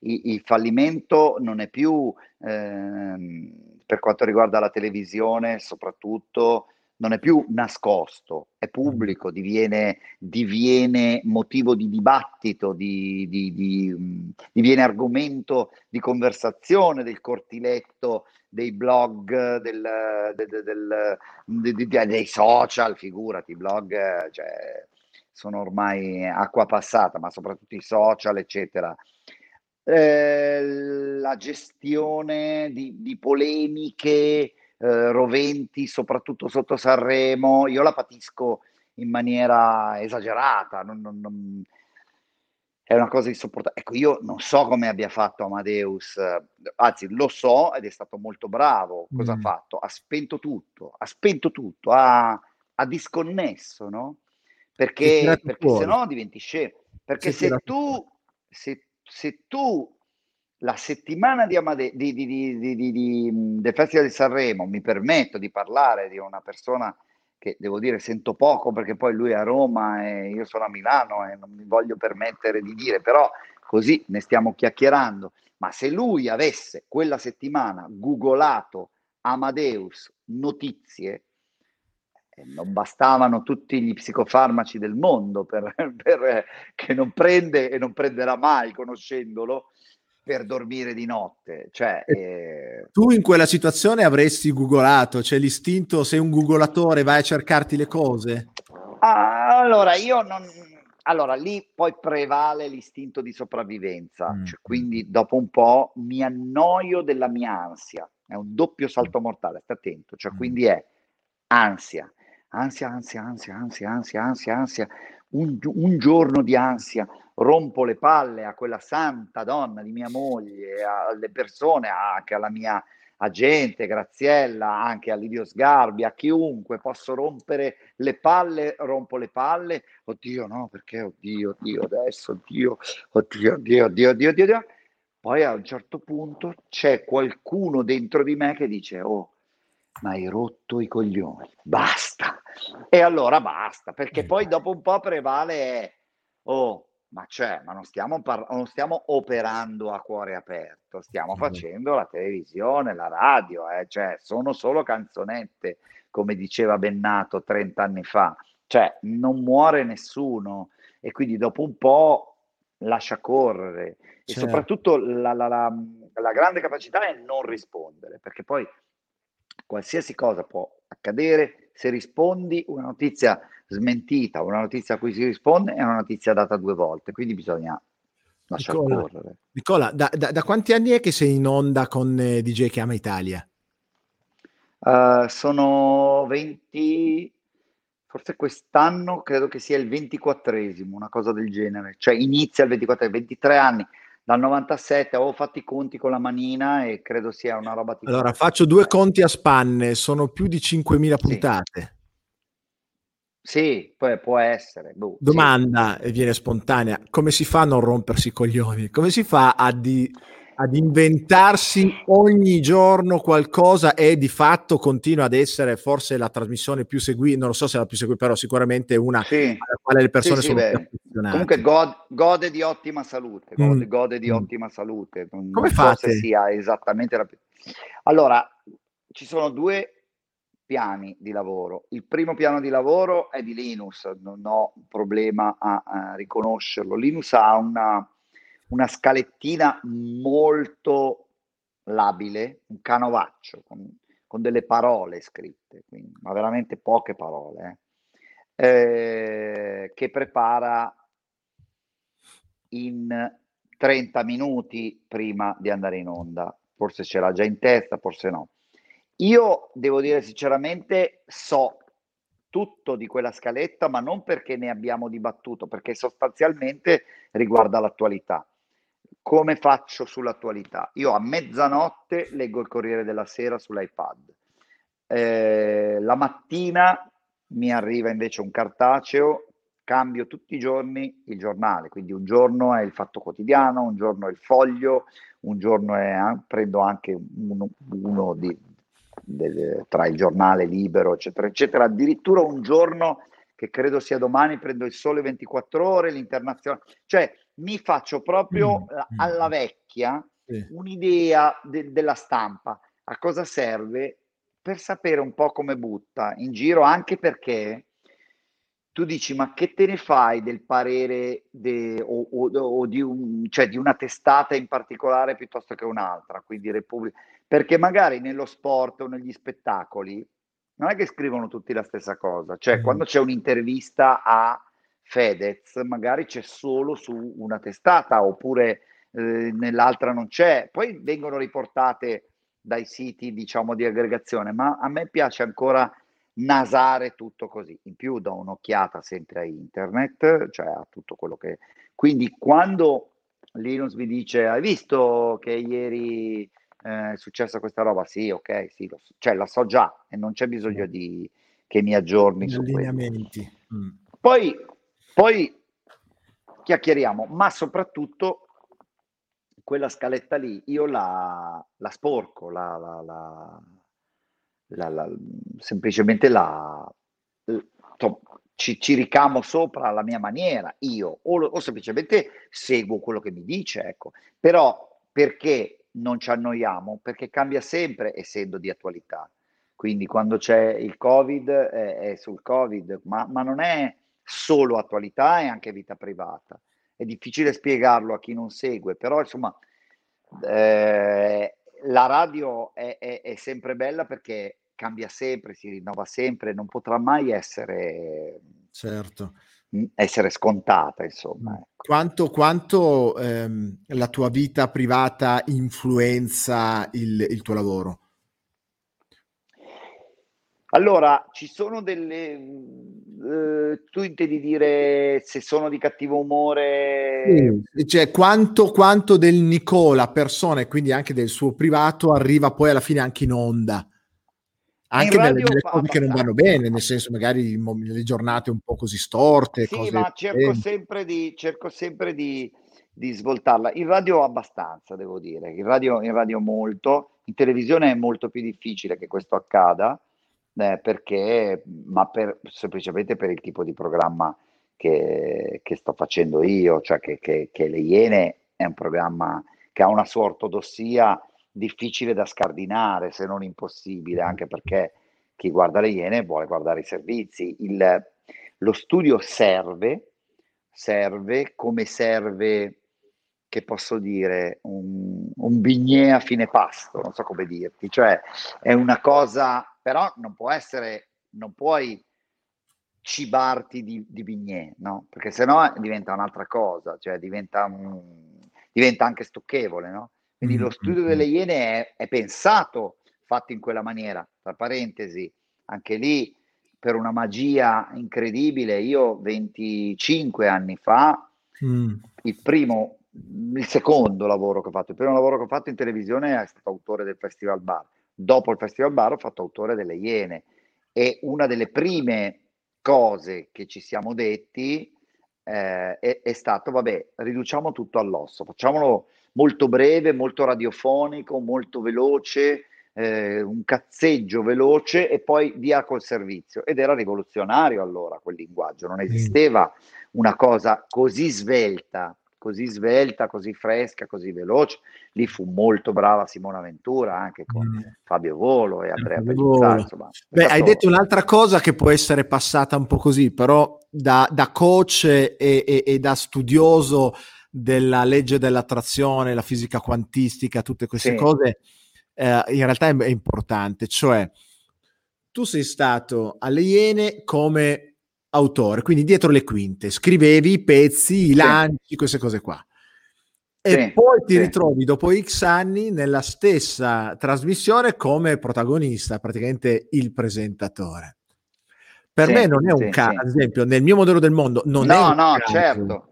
il, fallimento non è più, eh, per quanto riguarda la televisione, soprattutto non è più nascosto, è pubblico, diviene, diviene motivo di dibattito, di, di, di, diviene argomento di conversazione del cortiletto, dei blog, del, del, del, dei social, figurati, blog, cioè, sono ormai acqua passata, ma soprattutto i social, eccetera. Eh, la gestione di, di polemiche, eh, roventi, soprattutto sotto Sanremo, io la patisco in maniera esagerata, non, non, non, è una cosa insopportabile. Ecco, io non so come abbia fatto Amadeus, anzi lo so ed è stato molto bravo. Cosa mm. ha fatto? Ha spento tutto, ha spento tutto, ha, ha disconnesso, no? Perché, perché se no diventi scemo. Perché se tu, se, se tu la settimana di Amade- di, di, di, del Festival di Sanremo, mi permetto di parlare di una persona che devo dire sento poco perché poi lui è a Roma e io sono a Milano e non mi voglio permettere di dire, però così ne stiamo chiacchierando. Ma se lui avesse quella settimana googolato Amadeus notizie, non bastavano tutti gli psicofarmaci del mondo per, per, che non prende e non prenderà mai conoscendolo per dormire di notte. Cioè, eh... Tu in quella situazione avresti googolato, cioè l'istinto, sei un googolatore, vai a cercarti le cose? Ah, allora, io non... allora lì poi prevale l'istinto di sopravvivenza, mm. cioè, quindi dopo un po' mi annoio della mia ansia, è un doppio salto mortale, stai attento, cioè mm. quindi è ansia, ansia, ansia, ansia, ansia, ansia, ansia, ansia, un, un giorno di ansia, rompo le palle a quella santa donna di mia moglie, alle persone, anche alla mia agente, Graziella, anche a Livio Sgarbi, a chiunque, posso rompere le palle, rompo le palle, oddio no, perché? Oddio, oddio, adesso, oddio, oddio, oddio, oddio, oddio, oddio, oddio. Poi a un certo punto c'è qualcuno dentro di me che dice, oh, ma hai rotto i coglioni, basta. E allora basta, perché poi dopo un po' prevale, oh, ma c'è, ma non stiamo, par- non stiamo operando a cuore aperto, stiamo facendo la televisione, la radio, eh? cioè sono solo canzonette, come diceva Bennato 30 anni fa, cioè non muore nessuno e quindi dopo un po' lascia correre e certo. soprattutto la, la, la, la grande capacità è non rispondere, perché poi qualsiasi cosa può accadere, se rispondi una notizia smentita, una notizia a cui si risponde è una notizia data due volte, quindi bisogna lasciare Nicola, correre. Nicola, da, da, da, quanti anni è che sei in onda con eh, DJ Chiama Italia? Uh, sono 20, forse quest'anno credo che sia il 24esimo, una cosa del genere, cioè inizia il 24, 23 anni dal 97 avevo fatto i conti con la manina e credo sia una roba tipo... Allora faccio due conti a spanne, sono più di 5.000 puntate. Sì, poi può essere. Boh, Domanda, sì. e viene spontanea, come si fa a non rompersi i coglioni? Come si fa a, di, ad inventarsi ogni giorno qualcosa e di fatto continua ad essere forse la trasmissione più seguita, non lo so se è la più seguita, però sicuramente una sì. alla quale le persone sì, sono sì, più Comunque gode, gode, di ottima salute, gode, mm. gode di mm. ottima salute. Non, Come non fate? So sia esattamente la più... Allora, ci sono due piani di lavoro. Il primo piano di lavoro è di Linus, non ho problema a, a riconoscerlo. Linus ha una, una, scalettina molto labile, un canovaccio con, con delle parole scritte, quindi, ma veramente poche parole, eh, eh, che prepara in 30 minuti prima di andare in onda. Forse ce l'ha già in testa, forse no. Io devo dire sinceramente, so tutto di quella scaletta, ma non perché ne abbiamo dibattuto, perché sostanzialmente riguarda l'attualità. Come faccio sull'attualità? Io a mezzanotte leggo il Corriere della Sera sull'iPad. Eh, la mattina mi arriva invece un cartaceo, cambio tutti i giorni il giornale, quindi un giorno è il Fatto Quotidiano, un giorno è il Foglio, un giorno è, prendo anche uno, uno di, del, tra il giornale libero, eccetera, eccetera. Addirittura un giorno che credo sia domani, prendo il sole 24 ore, l'internazionale, cioè mi faccio proprio mm. alla vecchia sì. un'idea de- della stampa, a cosa serve per sapere un po' come butta in giro, anche perché tu dici ma che te ne fai del parere de, o, o, o di, un, cioè di, una testata in particolare piuttosto che un'altra, quindi Repubblica, perché magari nello sport o negli spettacoli non è che scrivono tutti la stessa cosa, cioè mm. quando c'è un'intervista a Fedez magari c'è solo su una testata oppure eh, nell'altra non c'è, poi vengono riportate dai siti diciamo di aggregazione, ma a me piace ancora nasare tutto così. In più do un'occhiata sempre a internet, cioè a tutto quello che... Quindi quando Linus mi dice, hai visto che ieri eh, è successa questa roba? Sì, ok, sì, so. cioè la so già e non c'è bisogno di, che mi aggiorni su. Mm. Poi, poi chiacchieriamo, ma soprattutto quella scaletta lì io la, la sporco, la, la, semplicemente la, ci, ci, ricamo sopra alla mia maniera, io, o, o, semplicemente seguo quello che mi dice, ecco. Però perché non ci annoiamo? Perché cambia sempre essendo di attualità. Quindi quando c'è il Covid è, è sul Covid, ma, ma, non è solo attualità, è anche vita privata. È difficile spiegarlo a chi non segue, però insomma eh, la radio è, è, è, sempre bella perché cambia sempre, si rinnova sempre, non potrà mai essere... Certo. essere scontata, insomma. Ecco. Quanto, quanto ehm, la tua vita privata influenza il, il tuo lavoro? Allora, ci sono delle... Eh, tu intendi dire se sono di cattivo umore? Sì, cioè quanto, quanto del Nicola persona e quindi anche del suo privato arriva poi alla fine anche in onda? Anche in nelle, nelle cose che non vanno bene, nel senso magari le giornate un po' così storte. Sì, ma cerco sempre di, cerco sempre di, di svoltarla. In radio abbastanza, devo dire. In radio, in radio molto. In televisione è molto più difficile che questo accada eh, perché, ma per, semplicemente per il tipo di programma che, che sto facendo io, cioè che, che, che, Le Iene è un programma che ha una sua ortodossia difficile da scardinare, se non impossibile, anche perché chi guarda Le Iene vuole guardare i servizi. Il, lo studio serve, serve come serve che posso dire, un, un bignè a fine pasto, non so come dirti, cioè è una cosa però non può essere, non puoi cibarti di, di bignè, no? Perché sennò diventa un'altra cosa, cioè diventa, un, diventa anche stucchevole, no? Quindi mm-hmm. lo studio delle Iene è, è, pensato, fatto in quella maniera, tra parentesi, anche lì per una magia incredibile, io 25 anni fa, mm. il primo, il secondo lavoro che ho fatto, il primo lavoro che ho fatto in televisione è stato autore del Festival Bar dopo il Festival Bar ho fatto autore delle Iene e una delle prime cose che ci siamo detti eh, è, è, stato, vabbè, riduciamo tutto all'osso, facciamolo molto breve, molto radiofonico, molto veloce, eh, un cazzeggio veloce e poi via col servizio. Ed era rivoluzionario allora quel linguaggio, non esisteva una cosa così svelta così svelta, così fresca, così veloce. Lì fu molto brava Simona Ventura anche con mm. Fabio Volo e Andrea Pellizzà. Beh, hai detto un'altra cosa che può essere passata un po' così, però da, da coach e, e, e, da studioso della legge dell'attrazione, la fisica quantistica, tutte queste sì. cose, eh, in realtà è, è importante. Cioè, tu sei stato alle Iene come autore, quindi dietro le quinte, scrivevi i pezzi, i lanci, queste cose qua. E sì, poi ti sì. ritrovi dopo X anni nella stessa trasmissione come protagonista, praticamente il presentatore. Per me non è un caso, ad esempio, nel mio modello del mondo non no, è un No, no, certo.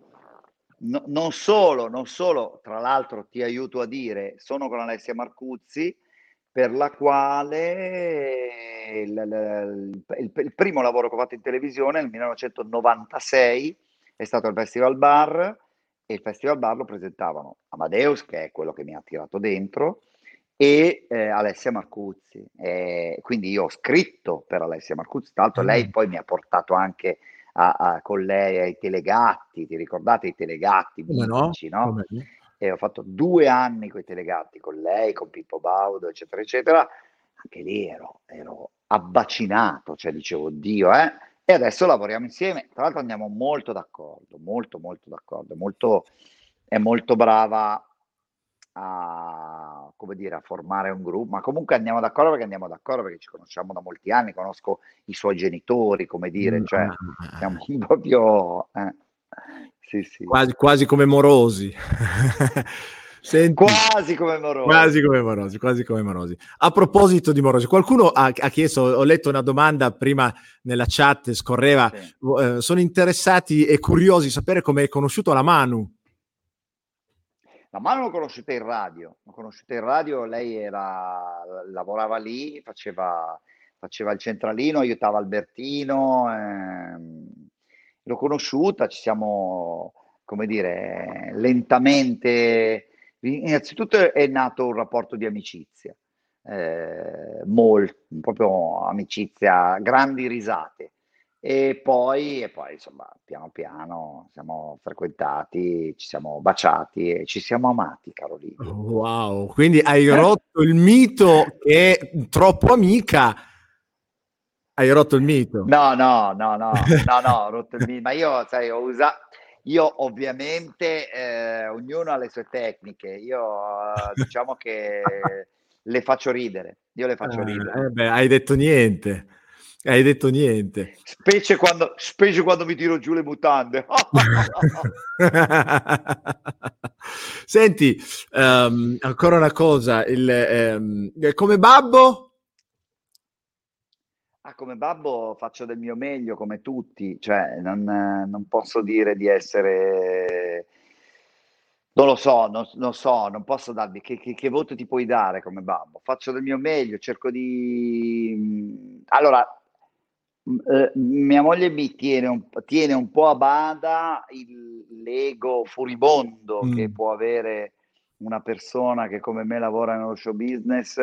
No, non solo, non solo, tra l'altro ti aiuto a dire, sono con Alessia Marcuzzi, per la quale il, il, il, il, primo lavoro che ho fatto in televisione nel 1996 è stato il Festival Bar e il Festival Bar lo presentavano Amadeus, che è quello che mi ha tirato dentro, e eh, Alessia Marcuzzi. E quindi io ho scritto per Alessia Marcuzzi, tra l'altro mm. lei poi mi ha portato anche a, a, con lei ai telegatti, ti ricordate i telegatti mitici, no? no? E ho fatto due anni con i telegatti, con lei, con Pippo Baudo, eccetera, eccetera, anche lì ero, ero abbacinato, cioè dicevo, Dio, eh? E adesso lavoriamo insieme, tra l'altro andiamo molto d'accordo, molto, molto d'accordo, molto, è molto brava a, come dire, a formare un gruppo, ma comunque andiamo d'accordo perché andiamo d'accordo perché ci conosciamo da molti anni, conosco i suoi genitori, come dire, cioè mm. siamo proprio... Eh. Sì, sì. Quasi, quasi come morosi. Senti, quasi come morosi. Quasi come morosi, quasi come morosi. A proposito di morosi, qualcuno ha, ha chiesto, ho letto una domanda prima nella chat, scorreva, sì. eh, sono interessati e curiosi di sapere come hai conosciuto la Manu. La Manu l'ho conosciuta in radio, l'ho conosciuta in radio, lei era, lavorava lì, faceva, faceva il centralino, aiutava Albertino. Ehm, l'ho conosciuta, ci siamo, come dire, lentamente... Innanzitutto è nato un rapporto di amicizia, eh, molto, proprio amicizia, grandi risate. E poi, e poi, insomma, piano piano siamo frequentati, ci siamo baciati e ci siamo amati, Carolina. Wow, quindi hai rotto il mito che è troppo amica hai rotto il mito? No, no, no, no, no, no, ho rotto il mito, ma io, sai, ho usato... Io ovviamente, eh, ognuno ha le sue tecniche, io eh, diciamo che le faccio ridere, io le faccio eh, ridere. Eh beh, hai detto niente. Hai detto niente. Specie quando, specie quando mi tiro giù le mutande. Senti, um, ancora una cosa, il, um, come babbo? Ah, come babbo faccio del mio meglio come tutti, cioè non, non posso dire di essere... Non lo so, non, non so, non posso darvi che, che, che, voto ti puoi dare come babbo. Faccio del mio meglio, cerco di... Allora, eh, mia moglie mi tiene un, tiene un, po' a bada il, l'ego furibondo mm. che può avere una persona che come me lavora nello show business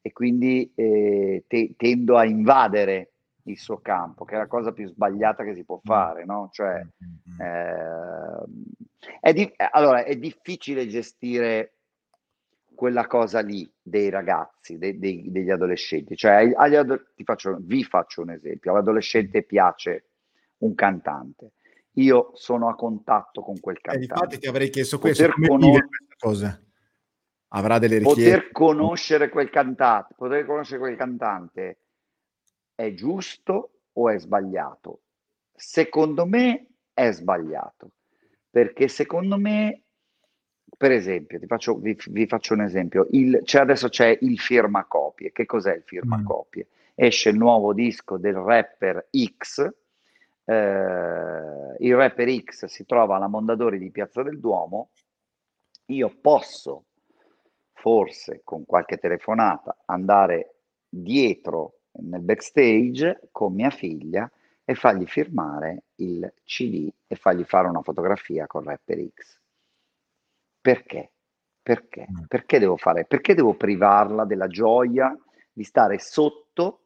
e quindi eh, te, tendo a invadere il suo campo, che è la cosa più sbagliata che si può mm. fare, no? Cioè, eh, è di- allora, è difficile gestire quella cosa lì dei ragazzi, dei, dei, degli adolescenti. Cioè, ado- faccio, vi faccio un esempio, all'adolescente piace un cantante. Io sono a contatto con quel cantante. Eh, infatti ti avrei chiesto questo, come conoscere... questa cosa? Avrà delle richieste. Poter conoscere quel cantante, poter conoscere quel cantante è giusto o è sbagliato? Secondo me è sbagliato, perché secondo me, per esempio, faccio, vi, vi, faccio un esempio, il, cioè adesso c'è il firmacopie. Che cos'è il firmacopie? Mm. Esce il nuovo disco del rapper X, eh, il rapper X si trova alla Mondadori di Piazza del Duomo, io posso forse con qualche telefonata andare dietro nel backstage con mia figlia e fargli firmare il CD e fargli fare una fotografia con Rapper X. Perché? Perché? Mm. Perché devo fare? Perché devo privarla della gioia di stare sotto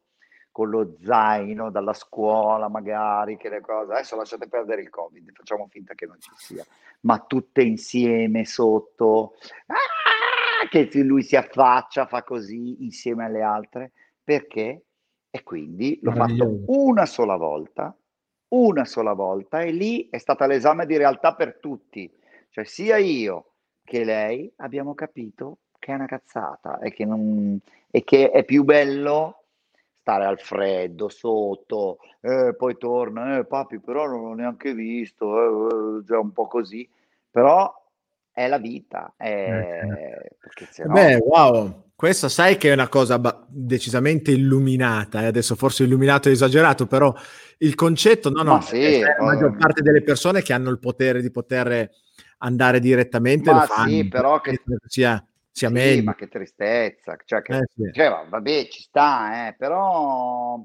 con lo zaino dalla scuola, magari che le cose. Adesso lasciate perdere il Covid, facciamo finta che non ci sia, ma tutte insieme sotto. Ah! Che lui si affaccia, fa così insieme alle altre, perché? E quindi l'ho fatto una sola volta, una sola volta, e lì è stata l'esame di realtà per tutti. Cioè sia io che lei abbiamo capito che è una cazzata e che, non, e che è più bello stare al freddo, sotto, eh, poi torna, eh, papi però non l'ho neanche visto, eh, già un po' così, però è la vita. È... Certo. No... Beh, wow, questa sai che è una cosa ba- decisamente illuminata, eh? adesso forse illuminato è esagerato, però il concetto, no, no, sì, la maggior parte delle persone che hanno il potere di poter andare direttamente ma lo fanno. Sì, però che sia, sia sì, meglio. Ma che tristezza, cioè, che, eh, sì. cioè vabbè, ci sta, eh, però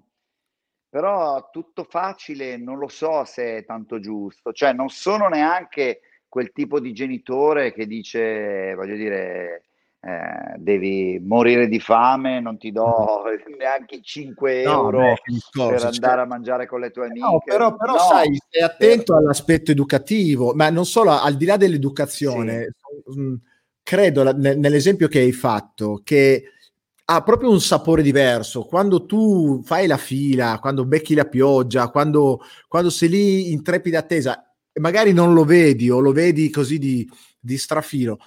però tutto facile non lo so se è tanto giusto, cioè non sono neanche quel tipo di genitore che dice, voglio dire, eh, devi morire di fame, non ti do neanche 5 no, euro discorso, per andare cioè... a mangiare con le tue amiche. No, però, però no, sai, stai attento per... all'aspetto educativo, ma non solo, al di là dell'educazione, sì. Mm, credo nell'esempio che hai fatto che ha proprio un sapore diverso. Quando tu fai la fila, quando becchi la pioggia, quando, quando sei lì in trepida attesa, magari non lo vedi o lo vedi così di, di strafilo,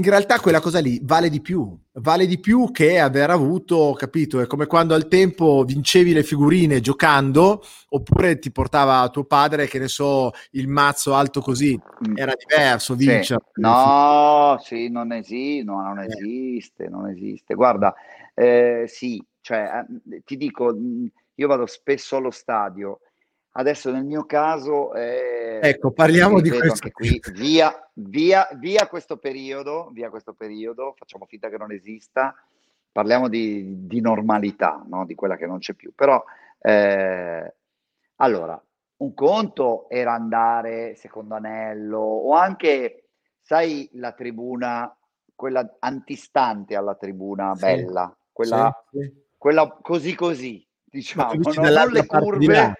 in realtà quella cosa lì vale di più, vale di più che aver avuto, capito? È come quando al tempo vincevi le figurine giocando, oppure ti portava tuo padre, che ne so, il mazzo alto così, mm. era diverso vincere. Sì. No, sì, non, esi- no, non eh. esiste, non esiste. Guarda, eh, sì, cioè, eh, ti dico, mm, io vado spesso allo stadio Adesso nel mio caso... Eh, ecco, parliamo di questo. Anche qui, via, via, via questo periodo, via questo periodo, facciamo finta che non esista, parliamo di, di normalità, no? di quella che non c'è più. Però, eh, allora, un conto era andare secondo anello o anche, sai, la tribuna, quella antistante alla tribuna sì, bella, quella, sì, sì. quella così così, diciamo, non, non le curve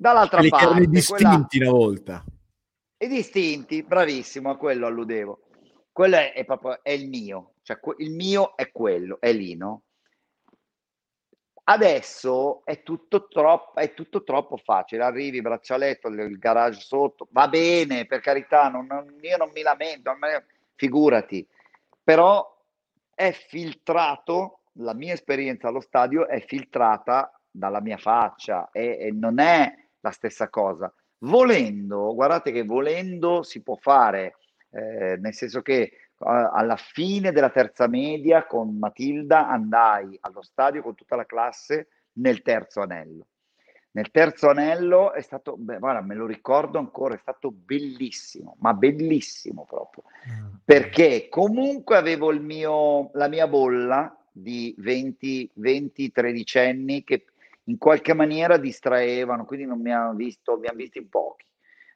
Dall'altra parte, erano distinti quella... una volta. I distinti, bravissimo, a quello alludevo. Quello è, è proprio è il mio, cioè il mio è quello, è lì, no? Adesso è tutto, troppo, è tutto troppo facile. Arrivi, braccialetto, il garage sotto, va bene, per carità, non, non, io non mi lamento, figurati. Però è filtrato, la mia esperienza allo stadio è filtrata dalla mia faccia e, e non è la stessa cosa. Volendo, guardate che volendo si può fare, eh, nel senso che alla fine della terza media con Matilda andai allo stadio con tutta la classe nel terzo anello. Nel terzo anello è stato, beh, guarda, me lo ricordo ancora, è stato bellissimo, ma bellissimo proprio, mm. perché comunque avevo il mio, la mia bolla di 20, 20 13 anni che in qualche maniera distraevano, quindi non mi hanno visto, mi hanno visto in pochi.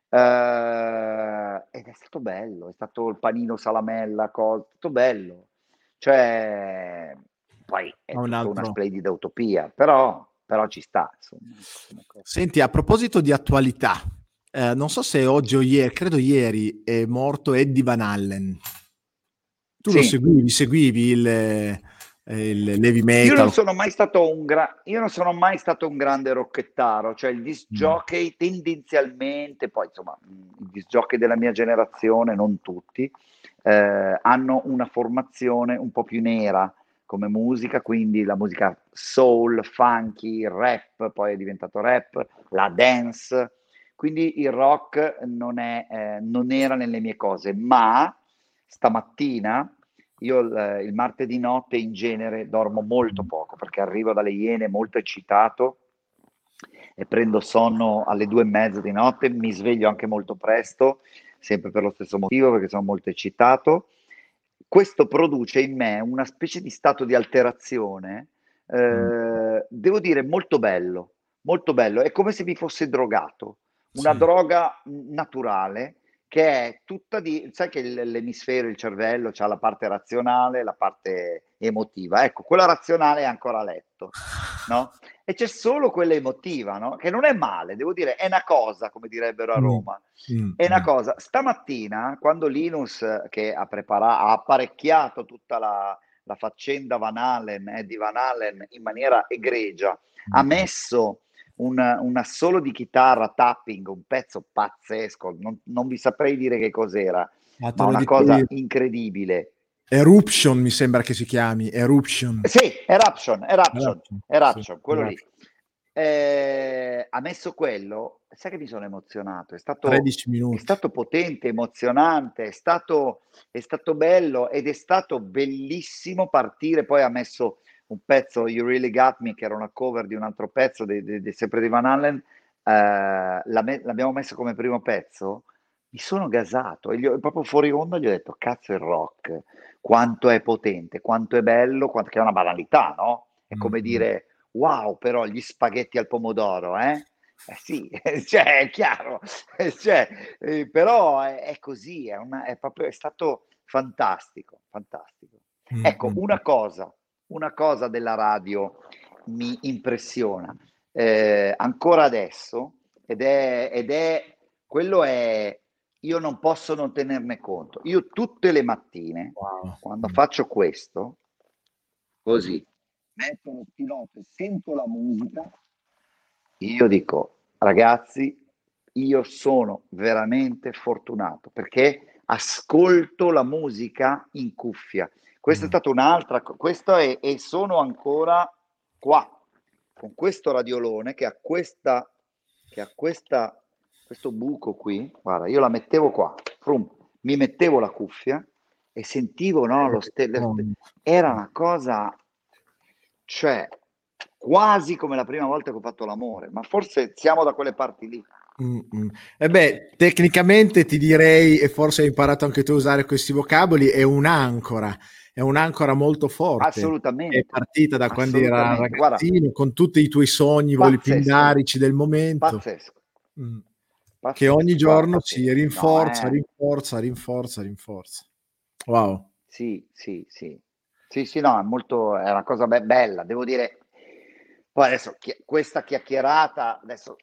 Uh, ed è stato bello, è stato il panino salamella, cosa, è stato bello. Cioè, poi è un una splendida utopia, però, però ci sta. Insomma. Senti, a proposito di attualità, eh, non so se oggi o ieri, credo ieri, è morto Eddie Van Allen. Tu sì. lo seguivi, seguivi il, il heavy metal. Io non sono mai stato un, gra- io non sono mai stato un grande rocchettaro, cioè il disc mm. jockey mm. tendenzialmente, poi insomma, i disc jockey della mia generazione, non tutti, eh, hanno una formazione un po' più nera come musica, quindi la musica soul, funky, rap, poi è diventato rap, la dance, quindi il rock non, è, eh, non era nelle mie cose, ma stamattina io il, il martedì notte in genere dormo molto poco perché arrivo dalle Iene molto eccitato e prendo sonno alle due e mezza di notte, mi sveglio anche molto presto, sempre per lo stesso motivo perché sono molto eccitato. Questo produce in me una specie di stato di alterazione, eh, mm. devo dire molto bello, molto bello, è come se mi fosse drogato, una sì. droga naturale che è tutta di, sai che l'emisfero, il cervello, ha la parte razionale, la parte emotiva. Ecco, quella razionale è ancora a letto, no? E c'è solo quella emotiva, no? Che non è male, devo dire, è una cosa, come direbbero a mm, Roma. Mm, è una mm. cosa. Stamattina, quando Linus, che ha, preparato, ha apparecchiato tutta la, la faccenda Van Allen, eh, di Van Allen in maniera egregia, ha mm. messo un, un assolo di chitarra tapping, un pezzo pazzesco, non, non vi saprei dire che cos'era, ma, ma una cosa io. incredibile. Eruption mi sembra che si chiami, Eruption. Sì, Eruption, Eruption, Eruption, Eruption sì, quello Eruption. lì. Eh, ha messo quello, sai che mi sono emozionato, è stato, è stato potente, emozionante, è stato, è stato bello ed è stato bellissimo partire, poi ha messo un pezzo You Really Got Me che era una cover di un altro pezzo di, di, di sempre di Van Allen eh, l'abbiamo messo come primo pezzo mi sono gasato e gli ho, proprio fuori onda gli ho detto cazzo il rock quanto è potente quanto è bello quanto, che è una banalità no? è come mm-hmm. dire wow però gli spaghetti al pomodoro eh eh sì, cioè, è chiaro, cioè, eh, però è, è così, è, una, è, proprio, è stato fantastico, fantastico. Mm-hmm. Ecco, una cosa una cosa della radio mi impressiona eh, ancora adesso ed è, ed è quello è io non posso non tenerne conto. Io tutte le mattine, wow. quando faccio questo, così, metto lo pilota e sento la musica, io dico, ragazzi, io sono veramente fortunato perché ascolto la musica in cuffia. Questa è stata un'altra, questo è, e sono ancora qua, con questo radiolone che ha questa, che ha questa, questo buco qui, guarda, io la mettevo qua, frum, mi mettevo la cuffia e sentivo, no, lo stelle, era una cosa, cioè, quasi come la prima volta che ho fatto l'amore, ma forse siamo da quelle parti lì. Mm-mm. E beh, tecnicamente ti direi, e forse hai imparato anche tu a usare questi vocaboli, è un'ancora è un'ancora molto forte. Assolutamente. È partita da quando era ragazzino, Guarda, con tutti i tuoi sogni, voli pindarici del momento. Pazzesco. Mm. Pazzesco. Che ogni giorno si rinforza, no, eh. rinforza, rinforza, rinforza. Wow. Sì, sì, sì. Sì, sì, no, è molto, è una cosa be- bella, devo dire. Poi adesso chi- questa chiacchierata adesso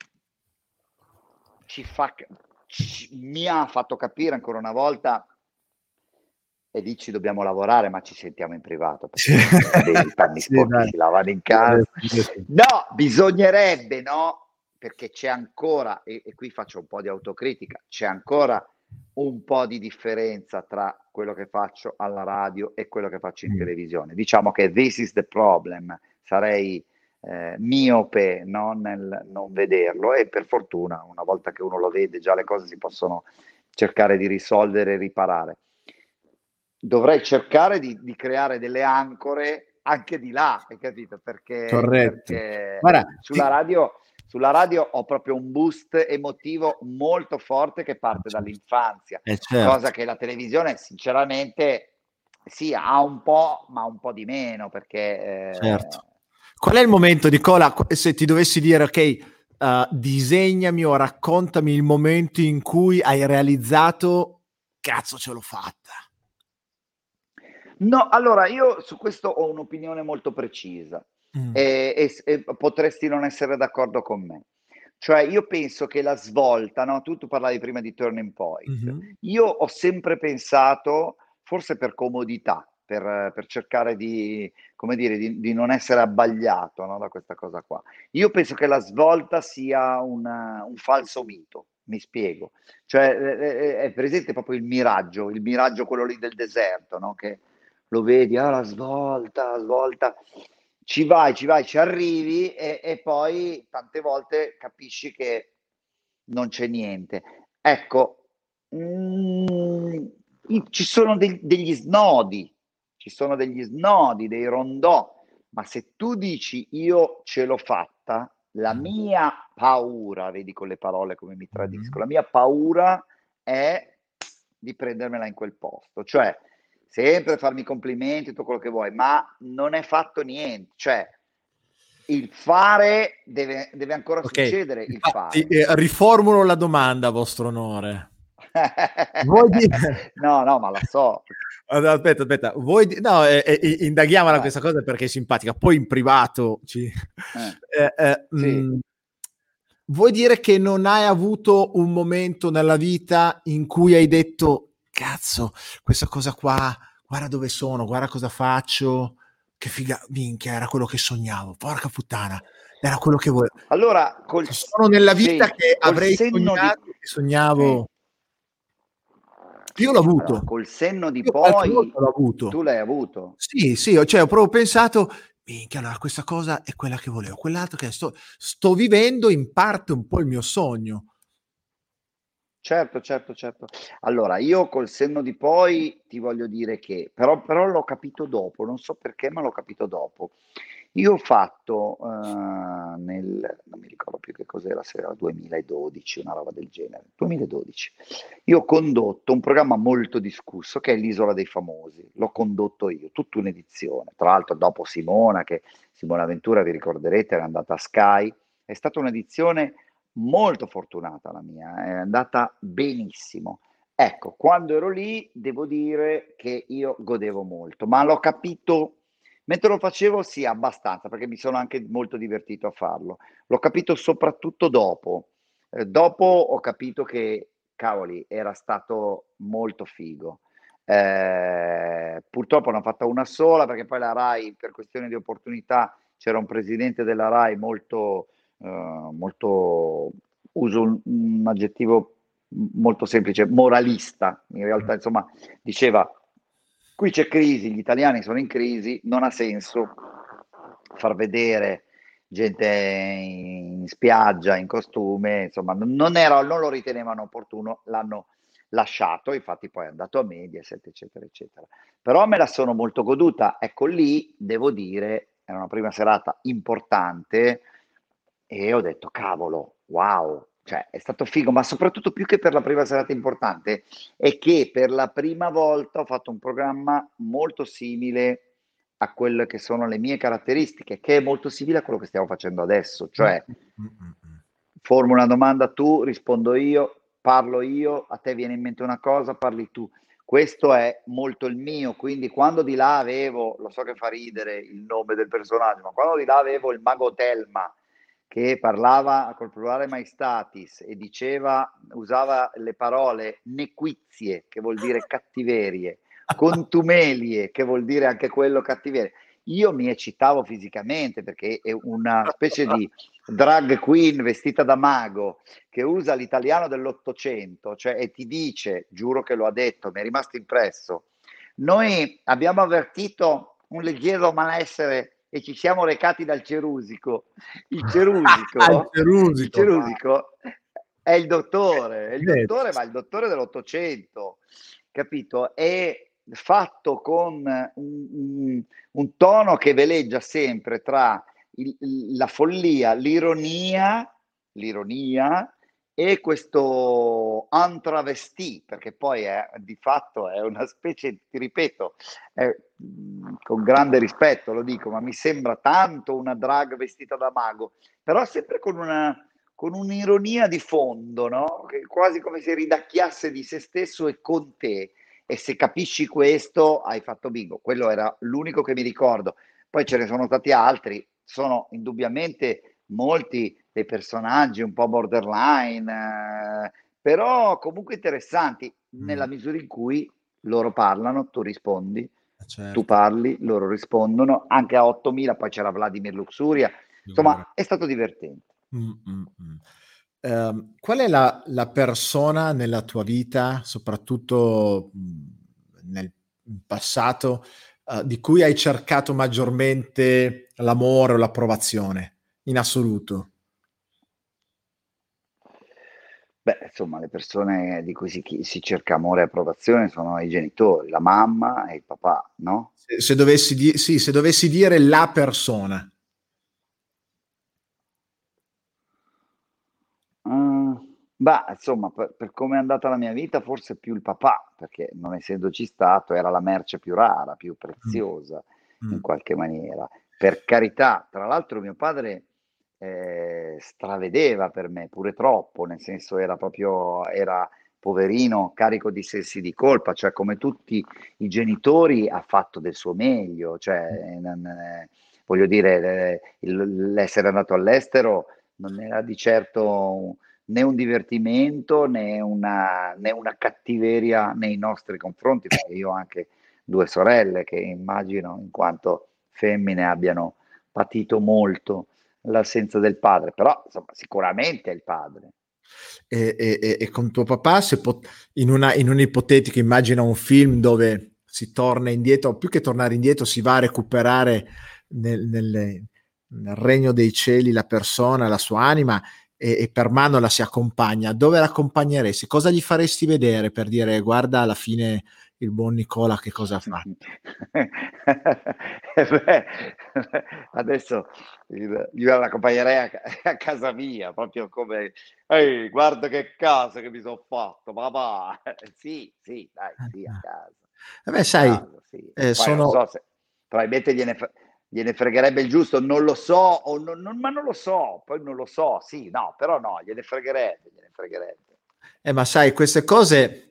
ci fa, ci, mi ha fatto capire ancora una volta e lì ci dobbiamo lavorare, ma ci sentiamo in privato perché i panni sporchi si lavano in casa. No, bisognerebbe, no? Perché c'è ancora, e, e, qui faccio un po' di autocritica, c'è ancora un po' di differenza tra quello che faccio alla radio e quello che faccio in mm. televisione. Diciamo che this is the problem. Sarei eh, miope no? nel non vederlo e per fortuna una volta che uno lo vede già le cose si possono cercare di risolvere e riparare. Dovrei cercare di, di creare delle ancore anche di là, hai capito? Perché, perché Guarda, sulla, ti... radio, sulla radio ho proprio un boost emotivo molto forte che parte dall'infanzia, eh certo. cosa che la televisione sinceramente sì, ha un po', ma un po' di meno perché... Eh, certo. Qual è il momento, Nicola, se ti dovessi dire, ok, uh, disegnami o raccontami il momento in cui hai realizzato, cazzo ce l'ho fatta? No, allora io su questo ho un'opinione molto precisa mm. e, e, e, potresti non essere d'accordo con me. Cioè io penso che la svolta, no? tu, tu parlavi prima di turning point, mm-hmm. io ho sempre pensato, forse per comodità, per, per cercare di, come dire, di, di non essere abbagliato no? da questa cosa qua. Io penso che la svolta sia una, un falso mito, mi spiego. Cioè è, è presente proprio il miraggio, il miraggio quello lì del deserto, no? che lo vedi, ah, la svolta, la svolta, ci vai, ci vai, ci arrivi e, e poi tante volte capisci che non c'è niente. Ecco, mm, ci sono de- degli snodi, ci sono degli snodi, dei rondò, ma se tu dici io ce l'ho fatta, la mm. mia paura, vedi con le parole come mi tradisco, mm. la mia paura è di prendermela in quel posto, cioè sempre farmi complimenti, tutto quello che vuoi, ma non è fatto niente, cioè il fare deve, deve ancora okay. succedere. Infatti. Eh, riformulo la domanda, vostro onore. dire... no, no, ma la so. Aspetta, aspetta, vuoi di... no, eh, eh, indaghiamola Vai. questa cosa perché è simpatica. Poi in privato ci... Eh. eh, eh sì. mh, mm, vuoi dire che non hai avuto un momento nella vita in cui hai detto cazzo, questa cosa qua, guarda dove sono, guarda cosa faccio, che figa, minchia, era quello che sognavo, porca puttana, era quello che volevo. Allora, col... sono nella vita sì, che avrei sognato, di... sognavo. Sì. Io l'ho avuto. Allora, col senno di Io poi l'ho avuto. tu l'hai avuto. Sì, sì, cioè, ho proprio pensato, minchia, allora questa cosa è quella che volevo, quell'altro che sto, sto vivendo in parte un po' il mio sogno. Certo, certo, certo. Allora, io col senno di poi ti voglio dire che, però, però l'ho capito dopo, non so perché, ma l'ho capito dopo. Io ho fatto uh, nel, non mi ricordo più che cos'era, se era 2012, una roba del genere, 2012. Io ho condotto un programma molto discusso che è l'Isola dei Famosi, l'ho condotto io, tutta un'edizione, tra l'altro dopo Simona, che Simona Ventura vi ricorderete era andata a Sky, è stata un'edizione molto fortunata la mia, è andata benissimo. Ecco, quando ero lì devo dire che io godevo molto, ma l'ho capito mentre lo facevo sì abbastanza perché mi sono anche molto divertito a farlo. L'ho capito soprattutto dopo. Eh, dopo ho capito che cavoli, era stato molto figo. Eh, purtroppo ne ho fatta una sola perché poi la RAI per questione di opportunità c'era un presidente della RAI molto uh, molto, uso un, un, aggettivo molto semplice, moralista. In realtà, insomma, diceva, qui c'è crisi, gli italiani sono in crisi, non ha senso far vedere gente in spiaggia, in costume, insomma, non, era, non lo ritenevano opportuno, l'hanno lasciato, infatti poi è andato a Mediaset, eccetera, eccetera. Però me la sono molto goduta, ecco lì, devo dire, era una prima serata importante, e ho detto, cavolo, wow, cioè è stato figo, ma soprattutto più che per la prima serata importante, è che per la prima volta ho fatto un programma molto simile a quelle che sono le mie caratteristiche, che è molto simile a quello che stiamo facendo adesso, cioè formulo una domanda tu, rispondo io, parlo io, a te viene in mente una cosa, parli tu. Questo è molto il mio, quindi quando di là avevo, lo so che fa ridere il nome del personaggio, ma quando di là avevo il mago Telma, che parlava col plurale maestatis e diceva, usava le parole nequizie, che vuol dire cattiverie, contumelie, che vuol dire anche quello cattiverie. Io mi eccitavo fisicamente perché è una specie di drag queen vestita da mago che usa l'italiano dell'Ottocento, cioè e ti dice, giuro che lo ha detto, mi è rimasto impresso, noi abbiamo avvertito un leggero malessere e ci siamo recati dal Cerusico. Il Cerusico, il Cerusico, il Cerusico è il dottore, è il dottore, ma il dottore dell'Ottocento, capito? È fatto con un, un, un tono che veleggia sempre tra il, la follia, l'ironia, l'ironia e questo antravestì, perché poi è, di fatto è una specie, ti ripeto, è, con grande rispetto lo dico, ma mi sembra tanto una drag vestita da mago, però sempre con una con un'ironia di fondo, no? Che quasi come se ridacchiasse di se stesso e con te. E se capisci questo, hai fatto bingo. Quello era l'unico che mi ricordo. Poi ce ne sono stati altri, sono indubbiamente molti dei personaggi un po' borderline, eh, però comunque interessanti mm. nella misura in cui loro parlano, tu rispondi, eh, certo. tu parli, loro rispondono, anche a 8000, poi c'era Vladimir Luxuria, insomma è stato divertente. Mm, mm, mm. Uh, qual è la, la, persona nella tua vita, soprattutto nel passato, uh, di cui hai cercato maggiormente l'amore o l'approvazione in assoluto? Beh, insomma, le persone di cui si, si, cerca amore e approvazione sono i genitori, la mamma e il papà, no? Se, se, dovessi, di- sì, se dovessi dire la persona. Bah, insomma, per, per come è andata la mia vita, forse più il papà, perché non essendoci stato, era la merce più rara, più preziosa mm. in qualche maniera. Per carità, tra l'altro mio padre eh, stravedeva per me, pure troppo, nel senso era proprio, era poverino, carico di sensi di colpa, cioè come tutti i genitori ha fatto del suo meglio, cioè, non, eh, voglio dire, eh, l'essere andato all'estero non era di certo né un divertimento né una, né una cattiveria nei nostri confronti, perché io ho anche due sorelle che immagino in quanto femmine abbiano patito molto l'assenza del padre, però insomma, sicuramente è il padre. E, e, e con tuo papà, se pot- in, una, in un'ipotetica, immagina un film dove si torna indietro, più che tornare indietro, si va a recuperare nel, nel, nel regno dei cieli la persona, la sua anima e, e, per mano la si accompagna, dove l'accompagneresti? Cosa gli faresti vedere per dire guarda alla fine il buon Nicola che cosa ha fatto? Beh, adesso io l'accompagnerei a, a, casa mia, proprio come ehi, guarda che casa che mi sono fatto, papà. sì, sì, dai, sì, a casa. Eh beh, sai, casa, sì. eh, sono... so se, probabilmente gliene, gliene fregherebbe il giusto, non lo so, o non, non, ma non lo so, poi non lo so, sì, no, però no, gliene fregherebbe, gliene fregherebbe. Eh, ma sai, queste cose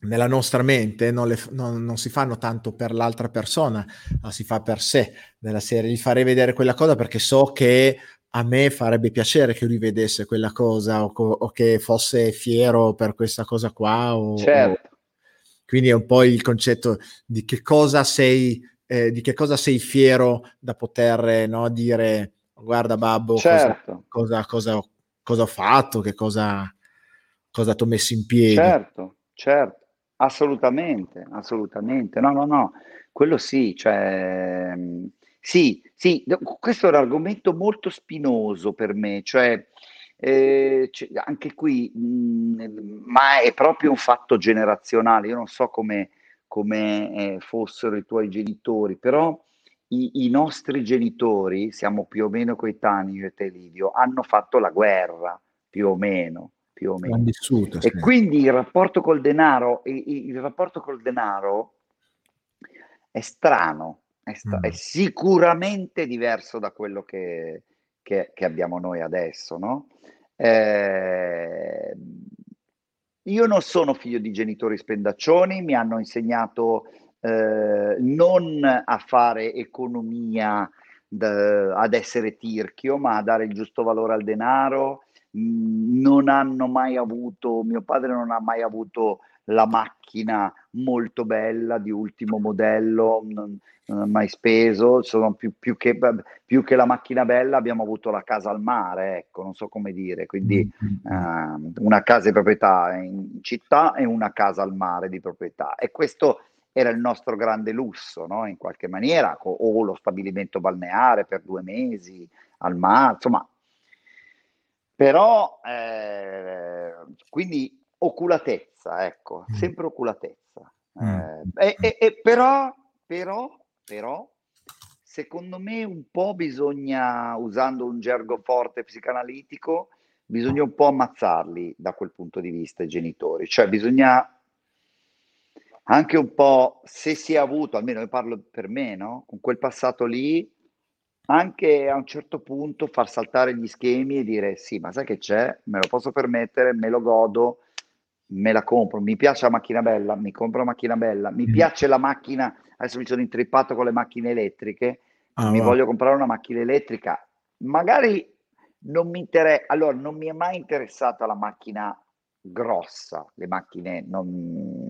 nella nostra mente non, le, non, non, si fanno tanto per l'altra persona, ma si fa per sé. Nella serie gli farei vedere quella cosa perché so che a me farebbe piacere che lui vedesse quella cosa o, o che fosse fiero per questa cosa qua. O, certo. O... Quindi è un po' il concetto di che cosa sei eh, di che cosa sei fiero da poter no, dire guarda babbo certo. cosa, cosa, cosa, cosa, ho fatto, che cosa, cosa ti ho messo in piedi. Certo, certo, assolutamente, assolutamente. No, no, no, quello sì, cioè, sì, sì, questo è un argomento molto spinoso per me, cioè, eh, anche qui, mh, ma è proprio un fatto generazionale, io non so come come eh, fossero i tuoi genitori, però i, i, nostri genitori, siamo più o meno coetanei io e te Livio, hanno fatto la guerra, più o meno. Più o meno. Vissuto, e sì. quindi il rapporto col denaro, il, il, rapporto col denaro è strano, è, sta- mm. è sicuramente diverso da quello che, che, che abbiamo noi adesso, no? Eh, io non sono figlio di genitori spendaccioni, mi hanno insegnato eh, non a fare economia, d- ad essere tirchio, ma a dare il giusto valore al denaro. Non hanno mai avuto, mio padre non ha mai avuto la macchina molto bella di ultimo modello, non, non ho mai speso, sono più, più, che, più, che, la macchina bella abbiamo avuto la casa al mare, ecco, non so come dire, quindi uh, una casa di proprietà in città e una casa al mare di proprietà e questo era il nostro grande lusso, no? in qualche maniera, o lo stabilimento balneare per due mesi al mare, insomma. Però, eh, quindi oculatezza, ecco, mm. sempre oculatezza. Mm. Eh, e, e, però, però, però, secondo me un po' bisogna, usando un gergo forte psicanalitico, bisogna un po' ammazzarli da quel punto di vista i genitori, cioè bisogna anche un po', se si è avuto, almeno io parlo per me, no? con quel passato lì, anche a un certo punto far saltare gli schemi e dire sì, ma sai che c'è, me lo posso permettere, me lo godo, me la compro, mi piace la macchina bella, mi compro la macchina bella, mi mm. piace la macchina, adesso mi sono intrippato con le macchine elettriche, ah, mi va. voglio comprare una macchina elettrica, magari non mi interessa, allora non mi è mai interessata la macchina grossa, le macchine non,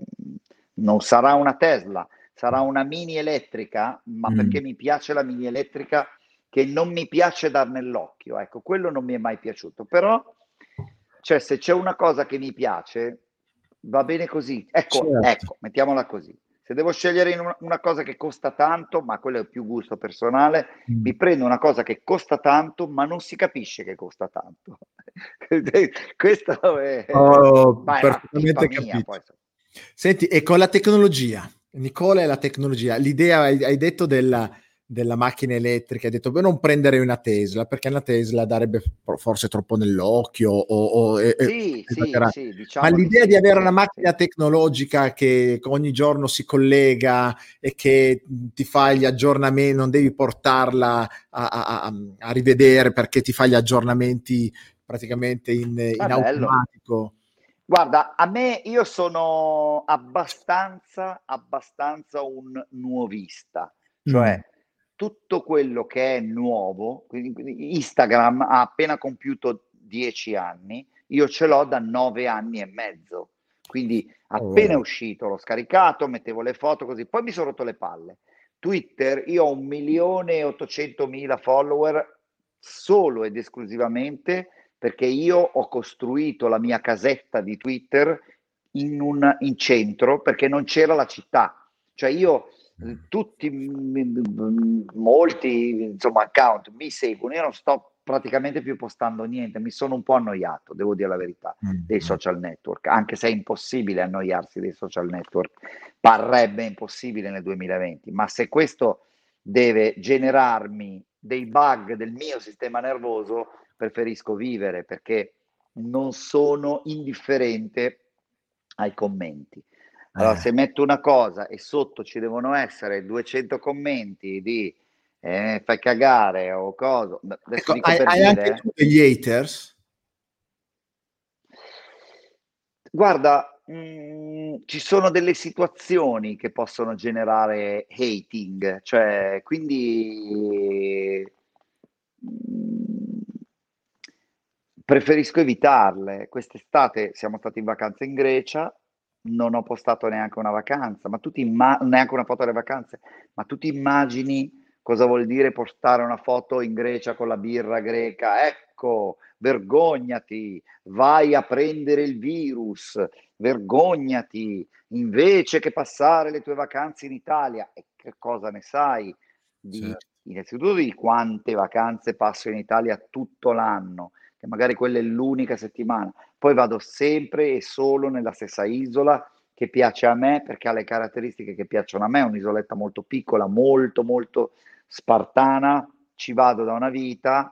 non sarà una Tesla, sarà una mini elettrica, ma mm. perché mi piace la mini elettrica che non mi piace dar nell'occhio, ecco, quello non mi è mai piaciuto, però cioè se c'è una cosa che mi piace, va bene così, ecco, certo. ecco, mettiamola così. Se devo scegliere una, una, cosa che costa tanto, ma quello è più gusto personale, mm. mi prendo una cosa che costa tanto, ma non si capisce che costa tanto. Questo è, oh, perfettamente capito. Mia, poi. Senti, e con la tecnologia, Nicola e la tecnologia, l'idea hai, hai detto della, della macchina elettrica, hai detto beh non prendere una Tesla perché una Tesla darebbe forse troppo nell'occhio o, o sì, sì, sì, diciamo ma l'idea di, di avere una macchina tecnologica che ogni giorno si collega e che ti fa gli aggiornamenti, non devi portarla a, a, a rivedere perché ti fa gli aggiornamenti praticamente in, in automatico. Guarda, a me io sono abbastanza, abbastanza un nuovista, cioè mm tutto quello che è nuovo, quindi Instagram ha appena compiuto dieci anni, io ce l'ho da nove anni e mezzo. Quindi appena è uscito l'ho scaricato, mettevo le foto così, poi mi sono rotto le palle. Twitter, io ho un milione e ottocentomila follower solo ed esclusivamente perché io ho costruito la mia casetta di Twitter in, un, in centro perché non c'era la città. Cioè io tutti, molti insomma, account mi seguono, io non sto praticamente più postando niente, mi sono un po' annoiato, devo dire la verità, mm. dei social network, anche se è impossibile annoiarsi dei social network, parrebbe impossibile nel 2020, ma se questo deve generarmi dei bug del mio sistema nervoso, preferisco vivere perché non sono indifferente ai commenti. Allora, eh. se metto una cosa e sotto ci devono essere 200 commenti di eh, fai cagare o cosa. Ecco, hai, hai anche tu degli haters? Guarda, mh, mm, ci sono delle situazioni che possono generare hating, cioè quindi mh, mm, preferisco evitarle. Quest'estate siamo stati in vacanza in Grecia non ho postato neanche una vacanza, ma tu ti imma- neanche una foto delle vacanze, ma tu ti immagini cosa vuol dire postare una foto in Grecia con la birra greca? Ecco, vergognati, vai a prendere il virus, vergognati, invece che passare le tue vacanze in Italia. E che cosa ne sai di, certo. innanzitutto di quante vacanze passo in Italia tutto l'anno? Che magari quella è l'unica settimana. Poi vado sempre e solo nella stessa isola che piace a me perché ha le caratteristiche che piacciono a me, è un'isoletta molto piccola, molto molto spartana, ci vado da una vita,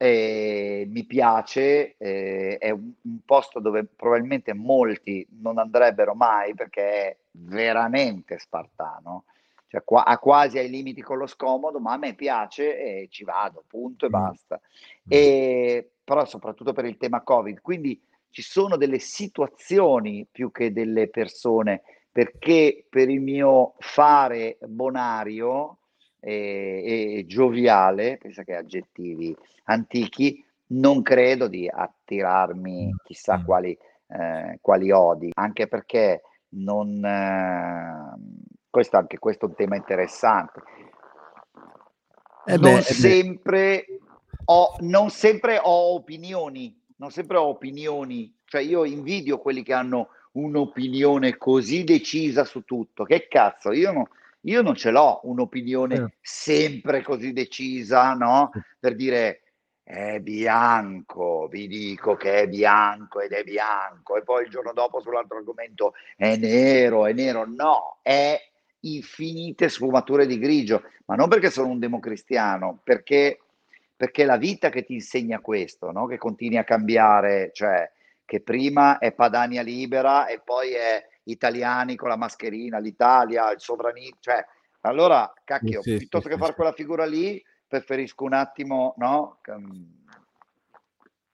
e mi piace, eh, è un, un, posto dove probabilmente molti non andrebbero mai perché è veramente spartano cioè qua, a quasi ai limiti con lo scomodo, ma a me piace e ci vado, punto e mm. basta. E, però soprattutto per il tema Covid, quindi ci sono delle situazioni più che delle persone, perché per il mio fare bonario e, e gioviale, pensa che aggettivi antichi, non credo di attirarmi chissà mm. quali, eh, quali odi, anche perché non... Eh, questo, anche questo è un tema interessante. Eh non, beh, sempre ho, non sempre ho opinioni, non sempre ho opinioni, cioè io invidio quelli che hanno un'opinione così decisa su tutto. Che cazzo, io, no, io non ce l'ho un'opinione eh. sempre così decisa, no? Per dire è bianco, vi dico che è bianco ed è bianco, e poi il giorno dopo sull'altro argomento è nero, è nero. No, è infinite sfumature di grigio, ma non perché sono un democristiano, perché, perché la vita che ti insegna questo, no? che continui a cambiare, cioè che prima è Padania libera e poi è italiani con la mascherina, l'Italia, il sovranismo, cioè allora cacchio, sì, piuttosto sì, che fare quella figura lì, preferisco un attimo, no?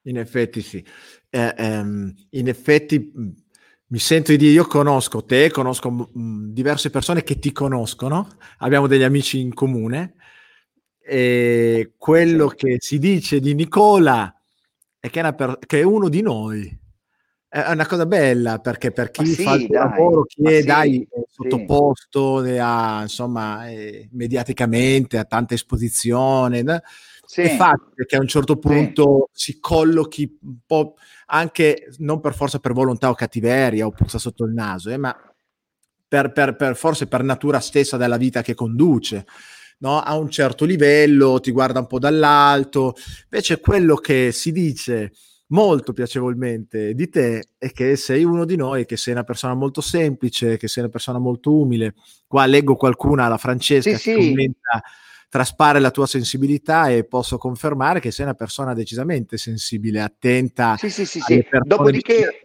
In effetti sì. Eh, ehm, in effetti mi sento di dire, io conosco te, conosco mh, diverse persone che ti conoscono, abbiamo degli amici in comune e quello sì. che si dice di Nicola è che è, per- che è, uno di noi. È una cosa bella perché per chi sì, fa il dai, lavoro, chi è sì, dai, sottoposto a, insomma, eh, mediaticamente a tanta esposizione, sì. è facile che a un certo punto si collochi un po' anche non per forza per volontà o cattiveria o puzza sotto il naso, eh, ma per, per, per, forse per natura stessa della vita che conduce. No? A un certo livello ti guarda un po' dall'alto, invece quello che si dice molto piacevolmente di te è che sei uno di noi, che sei una persona molto semplice, che sei una persona molto umile. Qua leggo qualcuna, la Francesca, sì, che sì. commenta traspare la tua sensibilità e posso confermare che sei una persona decisamente sensibile, attenta. Sì, sì, sì, sì. Dopodiché,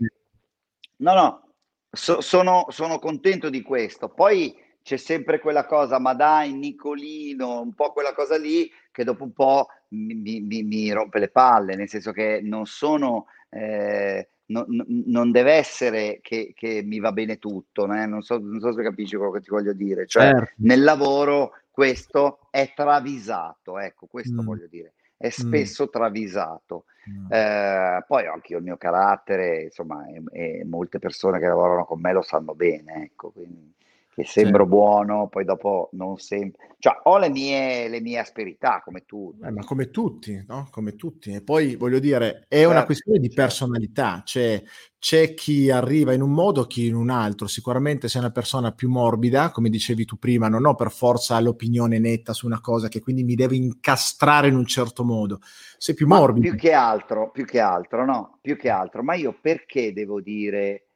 no, no, so, sono, sono contento di questo. Poi c'è sempre quella cosa, ma dai, Nicolino, un po' quella cosa lì che dopo un po' mi, mi, mi rompe le palle, nel senso che non sono... Eh, no, no, non deve essere che, che, mi va bene tutto, eh? non, so, non, so, se capisci quello che ti voglio dire. Cioè, certo. nel lavoro questo è travisato, ecco, questo mm. voglio dire, è mm. spesso mm. travisato. Mm. Eh, poi anche il mio carattere, insomma, e, e, molte persone che lavorano con me lo sanno bene, ecco, quindi che sembro sì. buono, poi dopo non sempre... Cioè, ho le mie, le mie asperità, come tu. Eh, ma come tutti, no? Come tutti. E poi, voglio dire, è certo, una questione di personalità. Cioè, c'è chi arriva in un modo, chi in un altro. Sicuramente sei una persona più morbida, come dicevi tu prima, non ho per forza l'opinione netta su una cosa che quindi mi deve incastrare in un certo modo. Sei più morbido. Più che altro, più che altro, no? Più che altro. Ma io perché devo dire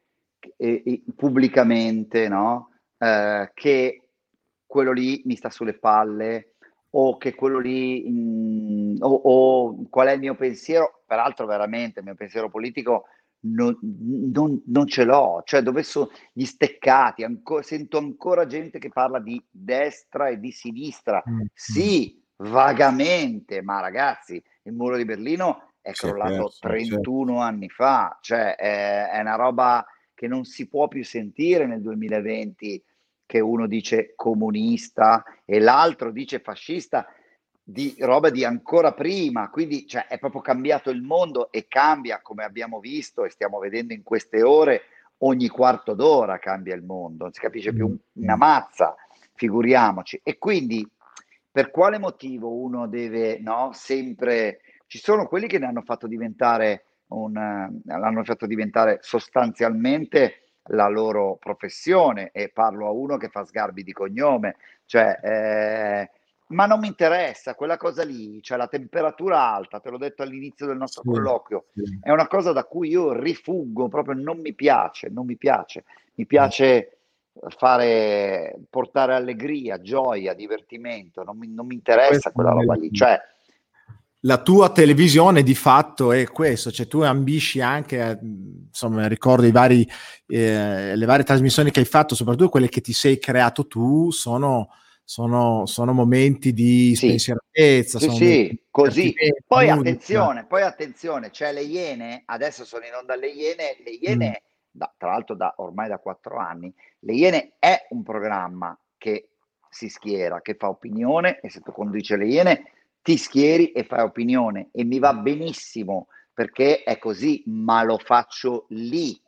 eh, eh, pubblicamente, no? Eh, che quello lì mi sta sulle palle o che quello lì mh, mm, o, o, qual è il mio pensiero peraltro veramente il mio pensiero politico non, non, non ce l'ho cioè dove sono gli steccati anco, sento ancora gente che parla di destra e di sinistra mm. sì vagamente ma ragazzi il muro di Berlino è crollato certo, 31 certo. anni fa cioè è, è una roba che non si può più sentire nel 2020 che uno dice comunista e l'altro dice fascista, di roba di ancora prima, quindi cioè, è proprio cambiato il mondo e cambia, come abbiamo visto e stiamo vedendo in queste ore, ogni quarto d'ora cambia il mondo, non si capisce più una mazza, figuriamoci. E quindi per quale motivo uno deve no, sempre... Ci sono quelli che ne hanno fatto diventare, un, l'hanno fatto diventare sostanzialmente la loro professione e parlo a uno che fa sgarbi di cognome, cioè, eh, ma non mi interessa quella cosa lì, cioè la temperatura alta, te l'ho detto all'inizio del nostro sì, colloquio, sì. è una cosa da cui io rifuggo, proprio non mi piace, non mi piace, mi piace fare, portare allegria, gioia, divertimento, non mi, non mi interessa quella roba lì, cioè la tua televisione di fatto è questo, cioè tu ambisci anche, a, insomma, ricordo i vari, eh, le varie trasmissioni che hai fatto, soprattutto quelle che ti sei creato tu, sono, sono, sono momenti di sì. spensieratezza. Sì, sì, così. Poi attenzione, poi attenzione, c'è le Iene, adesso sono in onda le Iene, le Iene, mm. da, tra l'altro da, ormai da quattro anni, le Iene è un programma che si schiera, che fa opinione e se tu conduci le Iene ti schieri e fai opinione e mi va benissimo perché è così, ma lo faccio lì.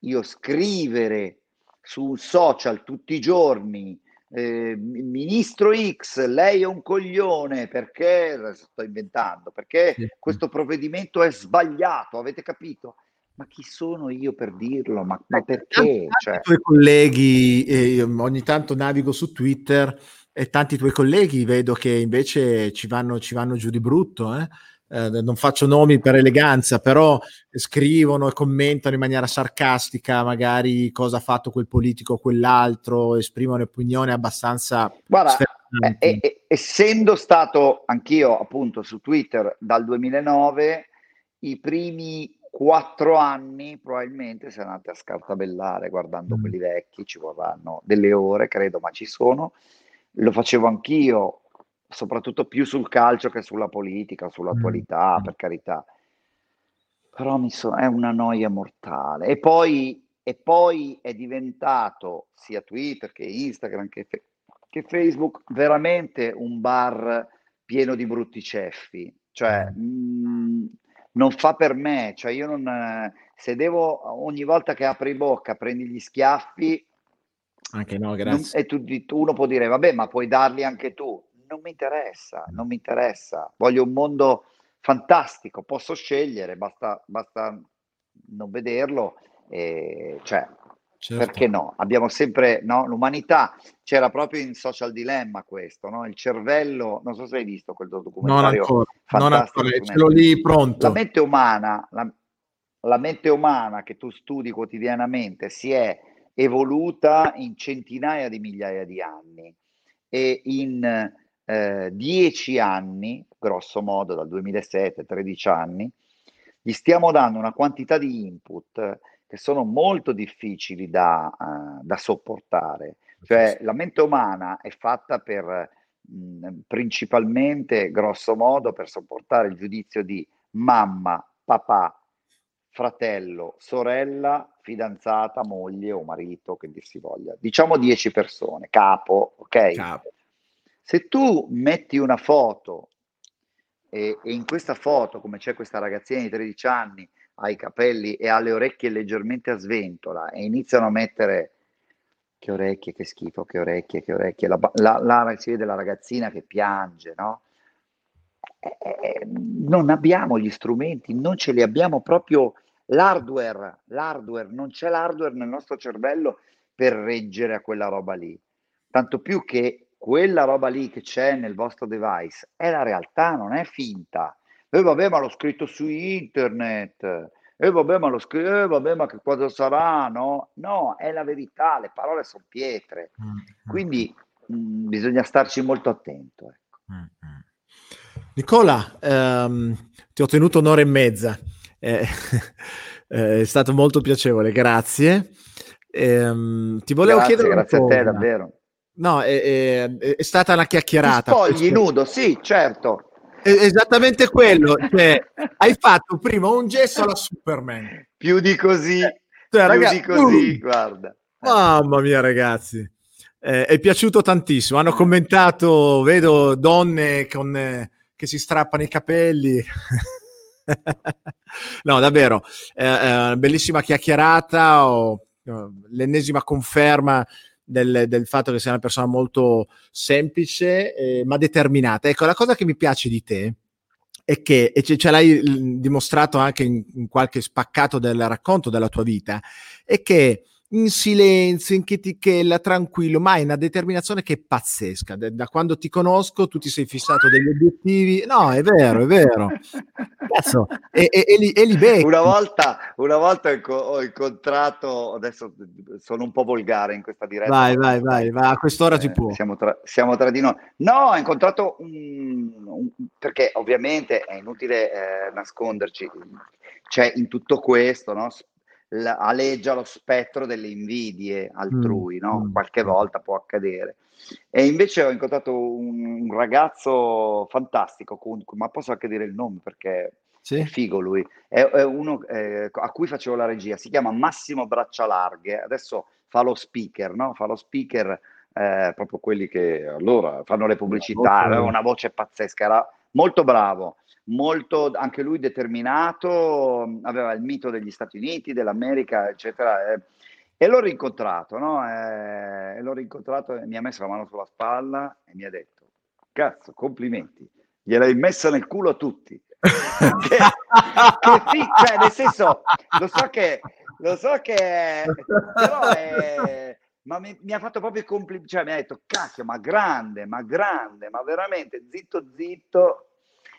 Io scrivere su social tutti i giorni, eh, ministro X, lei è un coglione perché, sto inventando, perché questo provvedimento è sbagliato, avete capito? ma chi sono io per dirlo? Ma, ma perché? Cioè... tuoi colleghi, eh, ogni tanto navigo su Twitter e tanti tuoi colleghi vedo che invece ci vanno, ci vanno giù di brutto, eh? Eh, non faccio nomi per eleganza, però scrivono e commentano in maniera sarcastica magari cosa ha fatto quel politico o quell'altro, esprimono opinioni abbastanza... Guarda, eh, eh, essendo stato anch'io appunto su Twitter dal 2009, i primi quattro anni probabilmente se andate a scartabellare guardando mm. quelli vecchi, ci vorranno delle ore, credo, ma ci sono. Lo facevo anch'io, soprattutto più sul calcio che sulla politica, sull'attualità, mm. per carità. Però mi so, è una noia mortale. E poi, e poi è diventato sia Twitter che Instagram che, che Facebook veramente un bar pieno di brutti ceffi. Cioè, mh, mm, non fa per me, cioè io non, se devo ogni volta che apri bocca prendi gli schiaffi, anche no, grazie. E tu, uno può dire, vabbè, ma puoi darli anche tu. Non mi interessa, non mi interessa. Voglio un mondo fantastico, posso scegliere, basta, basta non vederlo. E, cioè, certo. perché no? Abbiamo sempre, no? L'umanità c'era proprio in Social Dilemma questo, no? Il cervello, non so se hai visto quel documentario. Non ancora, non ancora, ce l'ho lì pronto. La mente umana, la, la mente umana che tu studi quotidianamente si è evoluta in centinaia di migliaia di anni e in eh, dieci anni, grosso modo dal 2007, 13 anni, gli stiamo dando una quantità di input che sono molto difficili da, uh, da sopportare. Cioè la mente umana è fatta per mh, principalmente, grosso modo, per sopportare il giudizio di mamma, papà, fratello, sorella, fidanzata, moglie o marito, che dir si voglia. Diciamo 10 persone, capo, ok? Capo. Se tu metti una foto e, e, in questa foto, come c'è questa ragazzina di 13 anni, ha i capelli e ha le orecchie leggermente a sventola e iniziano a mettere che orecchie, che schifo, che orecchie, che orecchie, la, la, la si vede la ragazzina che piange, no? Eh, eh, non abbiamo gli strumenti, non ce li abbiamo proprio L'hardware, l'hardware, non c'è l'hardware nel nostro cervello per reggere a quella roba lì. Tanto più che quella roba lì che c'è nel vostro device è la realtà, non è finta. E eh, vabbè, ma l'ho scritto su internet. E eh, vabbè, ma l'ho scritto, eh, vabbè, ma che cosa sarà? No, no, è la verità, le parole sono pietre. Mm-hmm. Quindi mh, mm, bisogna starci molto attento. Ecco. Mm-hmm. Nicola, ehm, ti ho tenuto un'ora e mezza. Eh, è stato molto piacevole, grazie. Eh, ti volevo grazie, chiedere. Grazie a te, davvero. No, è, è, è stata una chiacchierata. Spogli nudo, sì, certo. È esattamente quello. Cioè, hai fatto prima un gesto alla Superman. Più di così. Eh, cioè, più ragazzi, di così, uh, guarda. Mamma mia, ragazzi. Eh, è piaciuto tantissimo. Hanno commentato, vedo donne con, eh, che si strappano i capelli. no, davvero, eh, eh, bellissima chiacchierata, o, l'ennesima conferma del, del, fatto che sei una persona molto semplice, eh, ma determinata. Ecco, la cosa che mi piace di te è che, e ce, ce l'hai dimostrato anche in, in qualche spaccato del racconto della tua vita, è che in silenzio, in chetichella, tranquillo, ma hai una determinazione che è pazzesca. Da quando ti conosco, tu ti sei fissato degli obiettivi. No, è vero, è vero. Cazzo, e, e, e, li, e li becchi. Una volta, una volta ho incontrato, adesso sono un po' volgare in questa diretta. Vai, vai, vai, vai a quest'ora eh, si può. Siamo tra, siamo tra, di noi. No, ho incontrato un, un perché ovviamente è inutile eh, nasconderci, c'è in tutto questo, no? La, aleggia lo spettro delle invidie altrui, mm. no? Mm, Qualche mm. volta può accadere. E invece ho incontrato un, un ragazzo fantastico, ma posso anche dire il nome perché sì. è figo lui, è, è uno eh, a cui facevo la regia, si chiama Massimo Braccialarghe, adesso fa lo speaker, no? Fa lo speaker eh, proprio quelli che allora fanno le pubblicità, aveva una voce pazzesca, era molto bravo molto anche lui determinato, aveva il mito degli Stati Uniti, dell'America, eccetera. Eh, e l'ho rincontrato, no? Eh, e l'ho rincontrato e mi ha messo la mano sulla spalla e mi ha detto, cazzo, complimenti, gliel'hai messa nel culo a tutti. che, che sì, cioè, nel senso, lo so che, lo so che, però è, ma mi, mi, ha fatto proprio i complimenti, cioè mi ha detto, cacchio, ma grande, ma grande, ma veramente, zitto, zitto,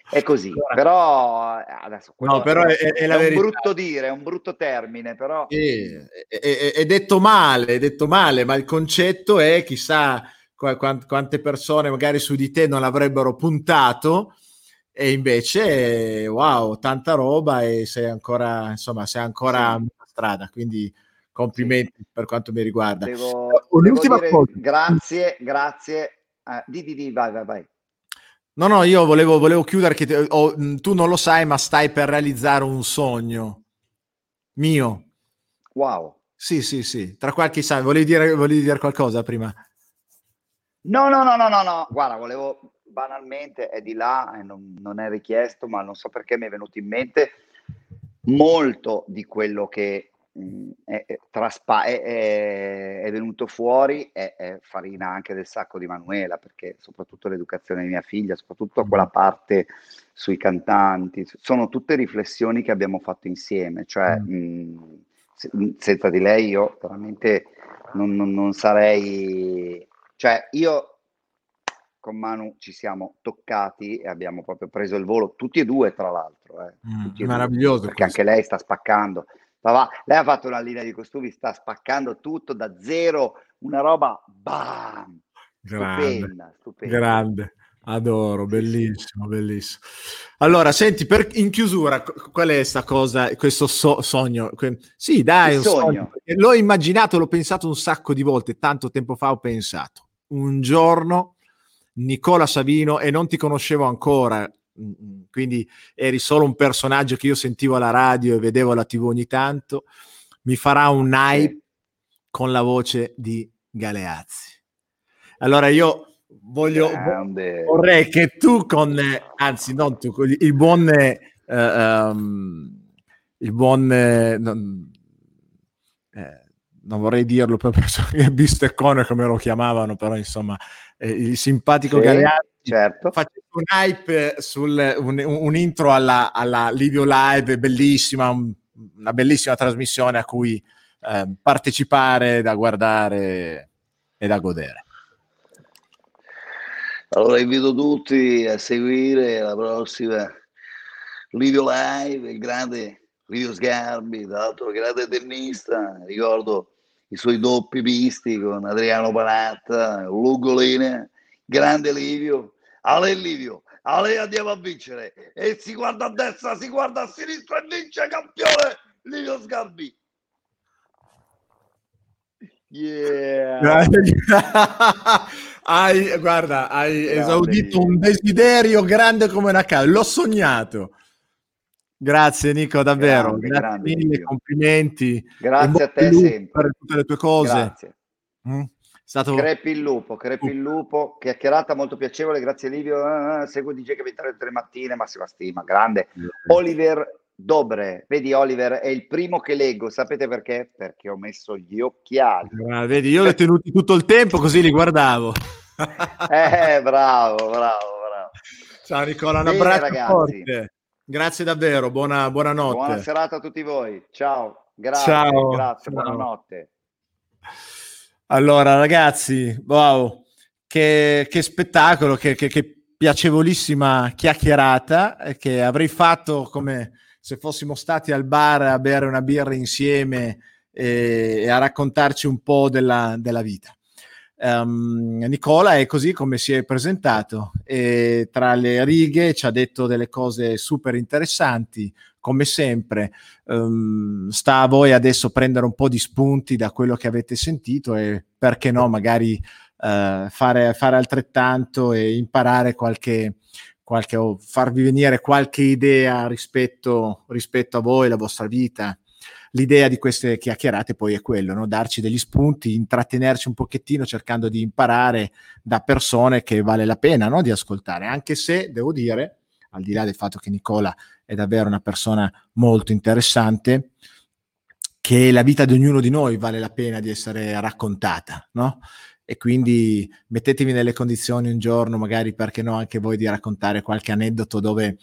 è così, però eh, adesso no, però è, è, è, è un brutto dire, è un brutto termine, però è, detto male, è detto male, ma il concetto è chissà quante persone magari su di te non avrebbero puntato e invece wow, tanta roba e sei ancora, insomma, sei ancora sì. strada, quindi complimenti sì. per quanto mi riguarda. Devo, Un'ultima devo cosa. Grazie, grazie. Uh, di, di, di, vai, vai, vai. No, no, io volevo, volevo chiudere che te, oh, tu non lo sai, ma stai per realizzare un sogno mio. Wow. Sì, sì, sì. Tra qualche sa, volevi dire, volevi dire qualcosa prima? No, no, no, no, no, no. Guarda, volevo banalmente, è di là, non, non è richiesto, ma non so perché mi è venuto in mente molto di quello che è, è, traspa- è, è, venuto fuori è, farina anche del sacco di Manuela, perché soprattutto l'educazione di mia figlia, soprattutto quella parte sui cantanti, sono tutte riflessioni che abbiamo fatto insieme, cioè mm. mh, se, senza di lei io veramente non, non, non sarei, cioè io con Manu ci siamo toccati e abbiamo proprio preso il volo, tutti e due tra l'altro. Eh, mm, meraviglioso. Due, perché questo. anche lei sta spaccando. Va, lei ha fatto una linea di costumi, sta spaccando tutto da zero, una roba bam! Grande, stupenda, stupenda. grande. Adoro, bellissimo, bellissimo. Allora, senti, per, in chiusura, qual è questa cosa, questo so, sogno? Sì, dai, un sogno. sogno. L'ho immaginato, l'ho pensato un sacco di volte, tanto tempo fa ho pensato. Un giorno Nicola Savino, e non ti conoscevo ancora. Quindi eri solo un personaggio che io sentivo alla radio e vedevo alla tv ogni tanto, mi farà un hype con la voce di Galeazzi. Allora io voglio, Grande. vorrei che tu con, anzi non tu, il buon, eh, um, il buon, eh, non, eh, non vorrei dirlo proprio il bisteccone come lo chiamavano, però insomma, eh, il simpatico sì. Galeazzi certo. faccio un hype sul un, un intro alla, alla, Livio Live, bellissima, un, una bellissima trasmissione a cui eh, partecipare, da guardare e da godere. Allora invito tutti a seguire la prossima Livio Live, il grande Livio Sgarbi, tra l'altro grande tennista, ricordo i suoi doppi visti con Adriano Panatta, Lugolina, grande Livio, Ale Livio, Ale andiamo a vincere e si guarda a destra, si guarda a sinistra e vince campione Livio Sgarbi. Yeah. hai, guarda, hai grande esaudito un desiderio grande come una casa, l'ho sognato. Grazie Nico, davvero. Grande, grazie grande, mille, complimenti. Grazie a te sempre. Per tutte le tue cose. Grazie. Mm? Stato... Crepi il lupo, crepi il lupo, chiacchierata molto piacevole, grazie Livio, uh, seguo DJ che vi tre mattine, massima stima, grande. Oliver Dobre, vedi Oliver, è il primo che leggo, sapete perché? Perché ho messo gli occhiali. Ah, vedi, io li ho tenuti tutto il tempo così li guardavo. eh, bravo, bravo, bravo. Ciao Nicola, un abbraccio ragazzi. forte. Grazie davvero, buona, buonanotte. Buona serata a tutti voi, ciao. Grazie, Ciao. grazie, Ciao. buonanotte. Allora, ragazzi, wow, che, che spettacolo, che, che, che, piacevolissima chiacchierata eh, che avrei fatto come se fossimo stati al bar a bere una birra insieme e, e a raccontarci un po' della, della vita. Um, Nicola è così come si è presentato e tra le righe ci ha detto delle cose super interessanti, come sempre, um, sta a voi adesso prendere un po' di spunti da quello che avete sentito e perché no, magari uh, fare, fare, altrettanto e imparare qualche, qualche o farvi venire qualche idea rispetto, rispetto a voi, la vostra vita. L'idea di queste chiacchierate poi è quello, no? darci degli spunti, intrattenerci un pochettino cercando di imparare da persone che vale la pena no? di ascoltare, anche se devo dire, al di là del fatto che Nicola è davvero una persona molto interessante, che la vita di ognuno di noi vale la pena di essere raccontata, no? E quindi mettetevi nelle condizioni un giorno, magari perché no, anche voi di raccontare qualche aneddoto dove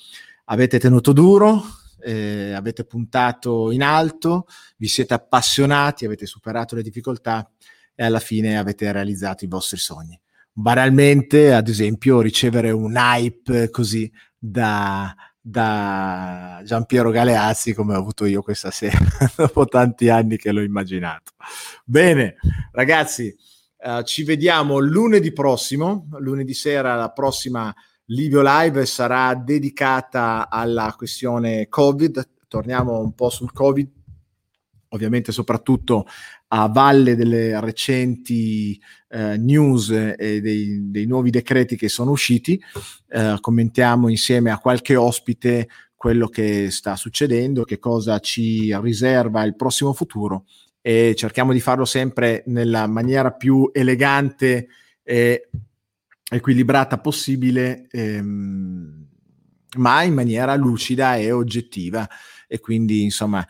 avete tenuto duro, eh, avete puntato in alto, vi siete appassionati, avete superato le difficoltà e alla fine avete realizzato i vostri sogni. Banalmente, ad esempio, ricevere un hype così da, da Giampiero Galeazzi come ho avuto io questa sera, dopo tanti anni che l'ho immaginato. Bene, ragazzi, uh, ci vediamo lunedì prossimo, lunedì sera la prossima Livio Live sarà dedicata alla questione Covid, torniamo un po' sul Covid, ovviamente soprattutto a valle delle recenti eh, news e dei, dei, nuovi decreti che sono usciti, eh, commentiamo insieme a qualche ospite quello che sta succedendo, che cosa ci riserva il prossimo futuro e cerchiamo di farlo sempre nella maniera più elegante e equilibrata possibile, ehm, ma in maniera lucida e oggettiva e quindi insomma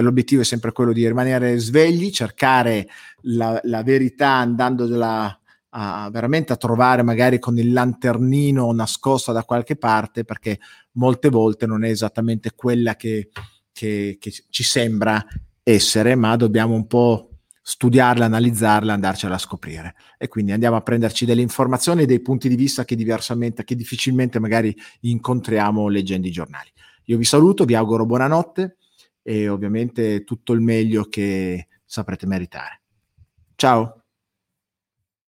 l'obiettivo è sempre quello di rimanere svegli, cercare la, la verità andando a, veramente a trovare magari con il lanternino nascosto da qualche parte perché molte volte non è esattamente quella che, che, che ci sembra essere, ma dobbiamo un po' studiarla, analizzarla, andarcela a scoprire. E quindi andiamo a prenderci delle informazioni e dei punti di vista che diversamente, che difficilmente magari incontriamo leggendo i giornali. Io vi saluto, vi auguro buonanotte e ovviamente tutto il meglio che saprete meritare. Ciao!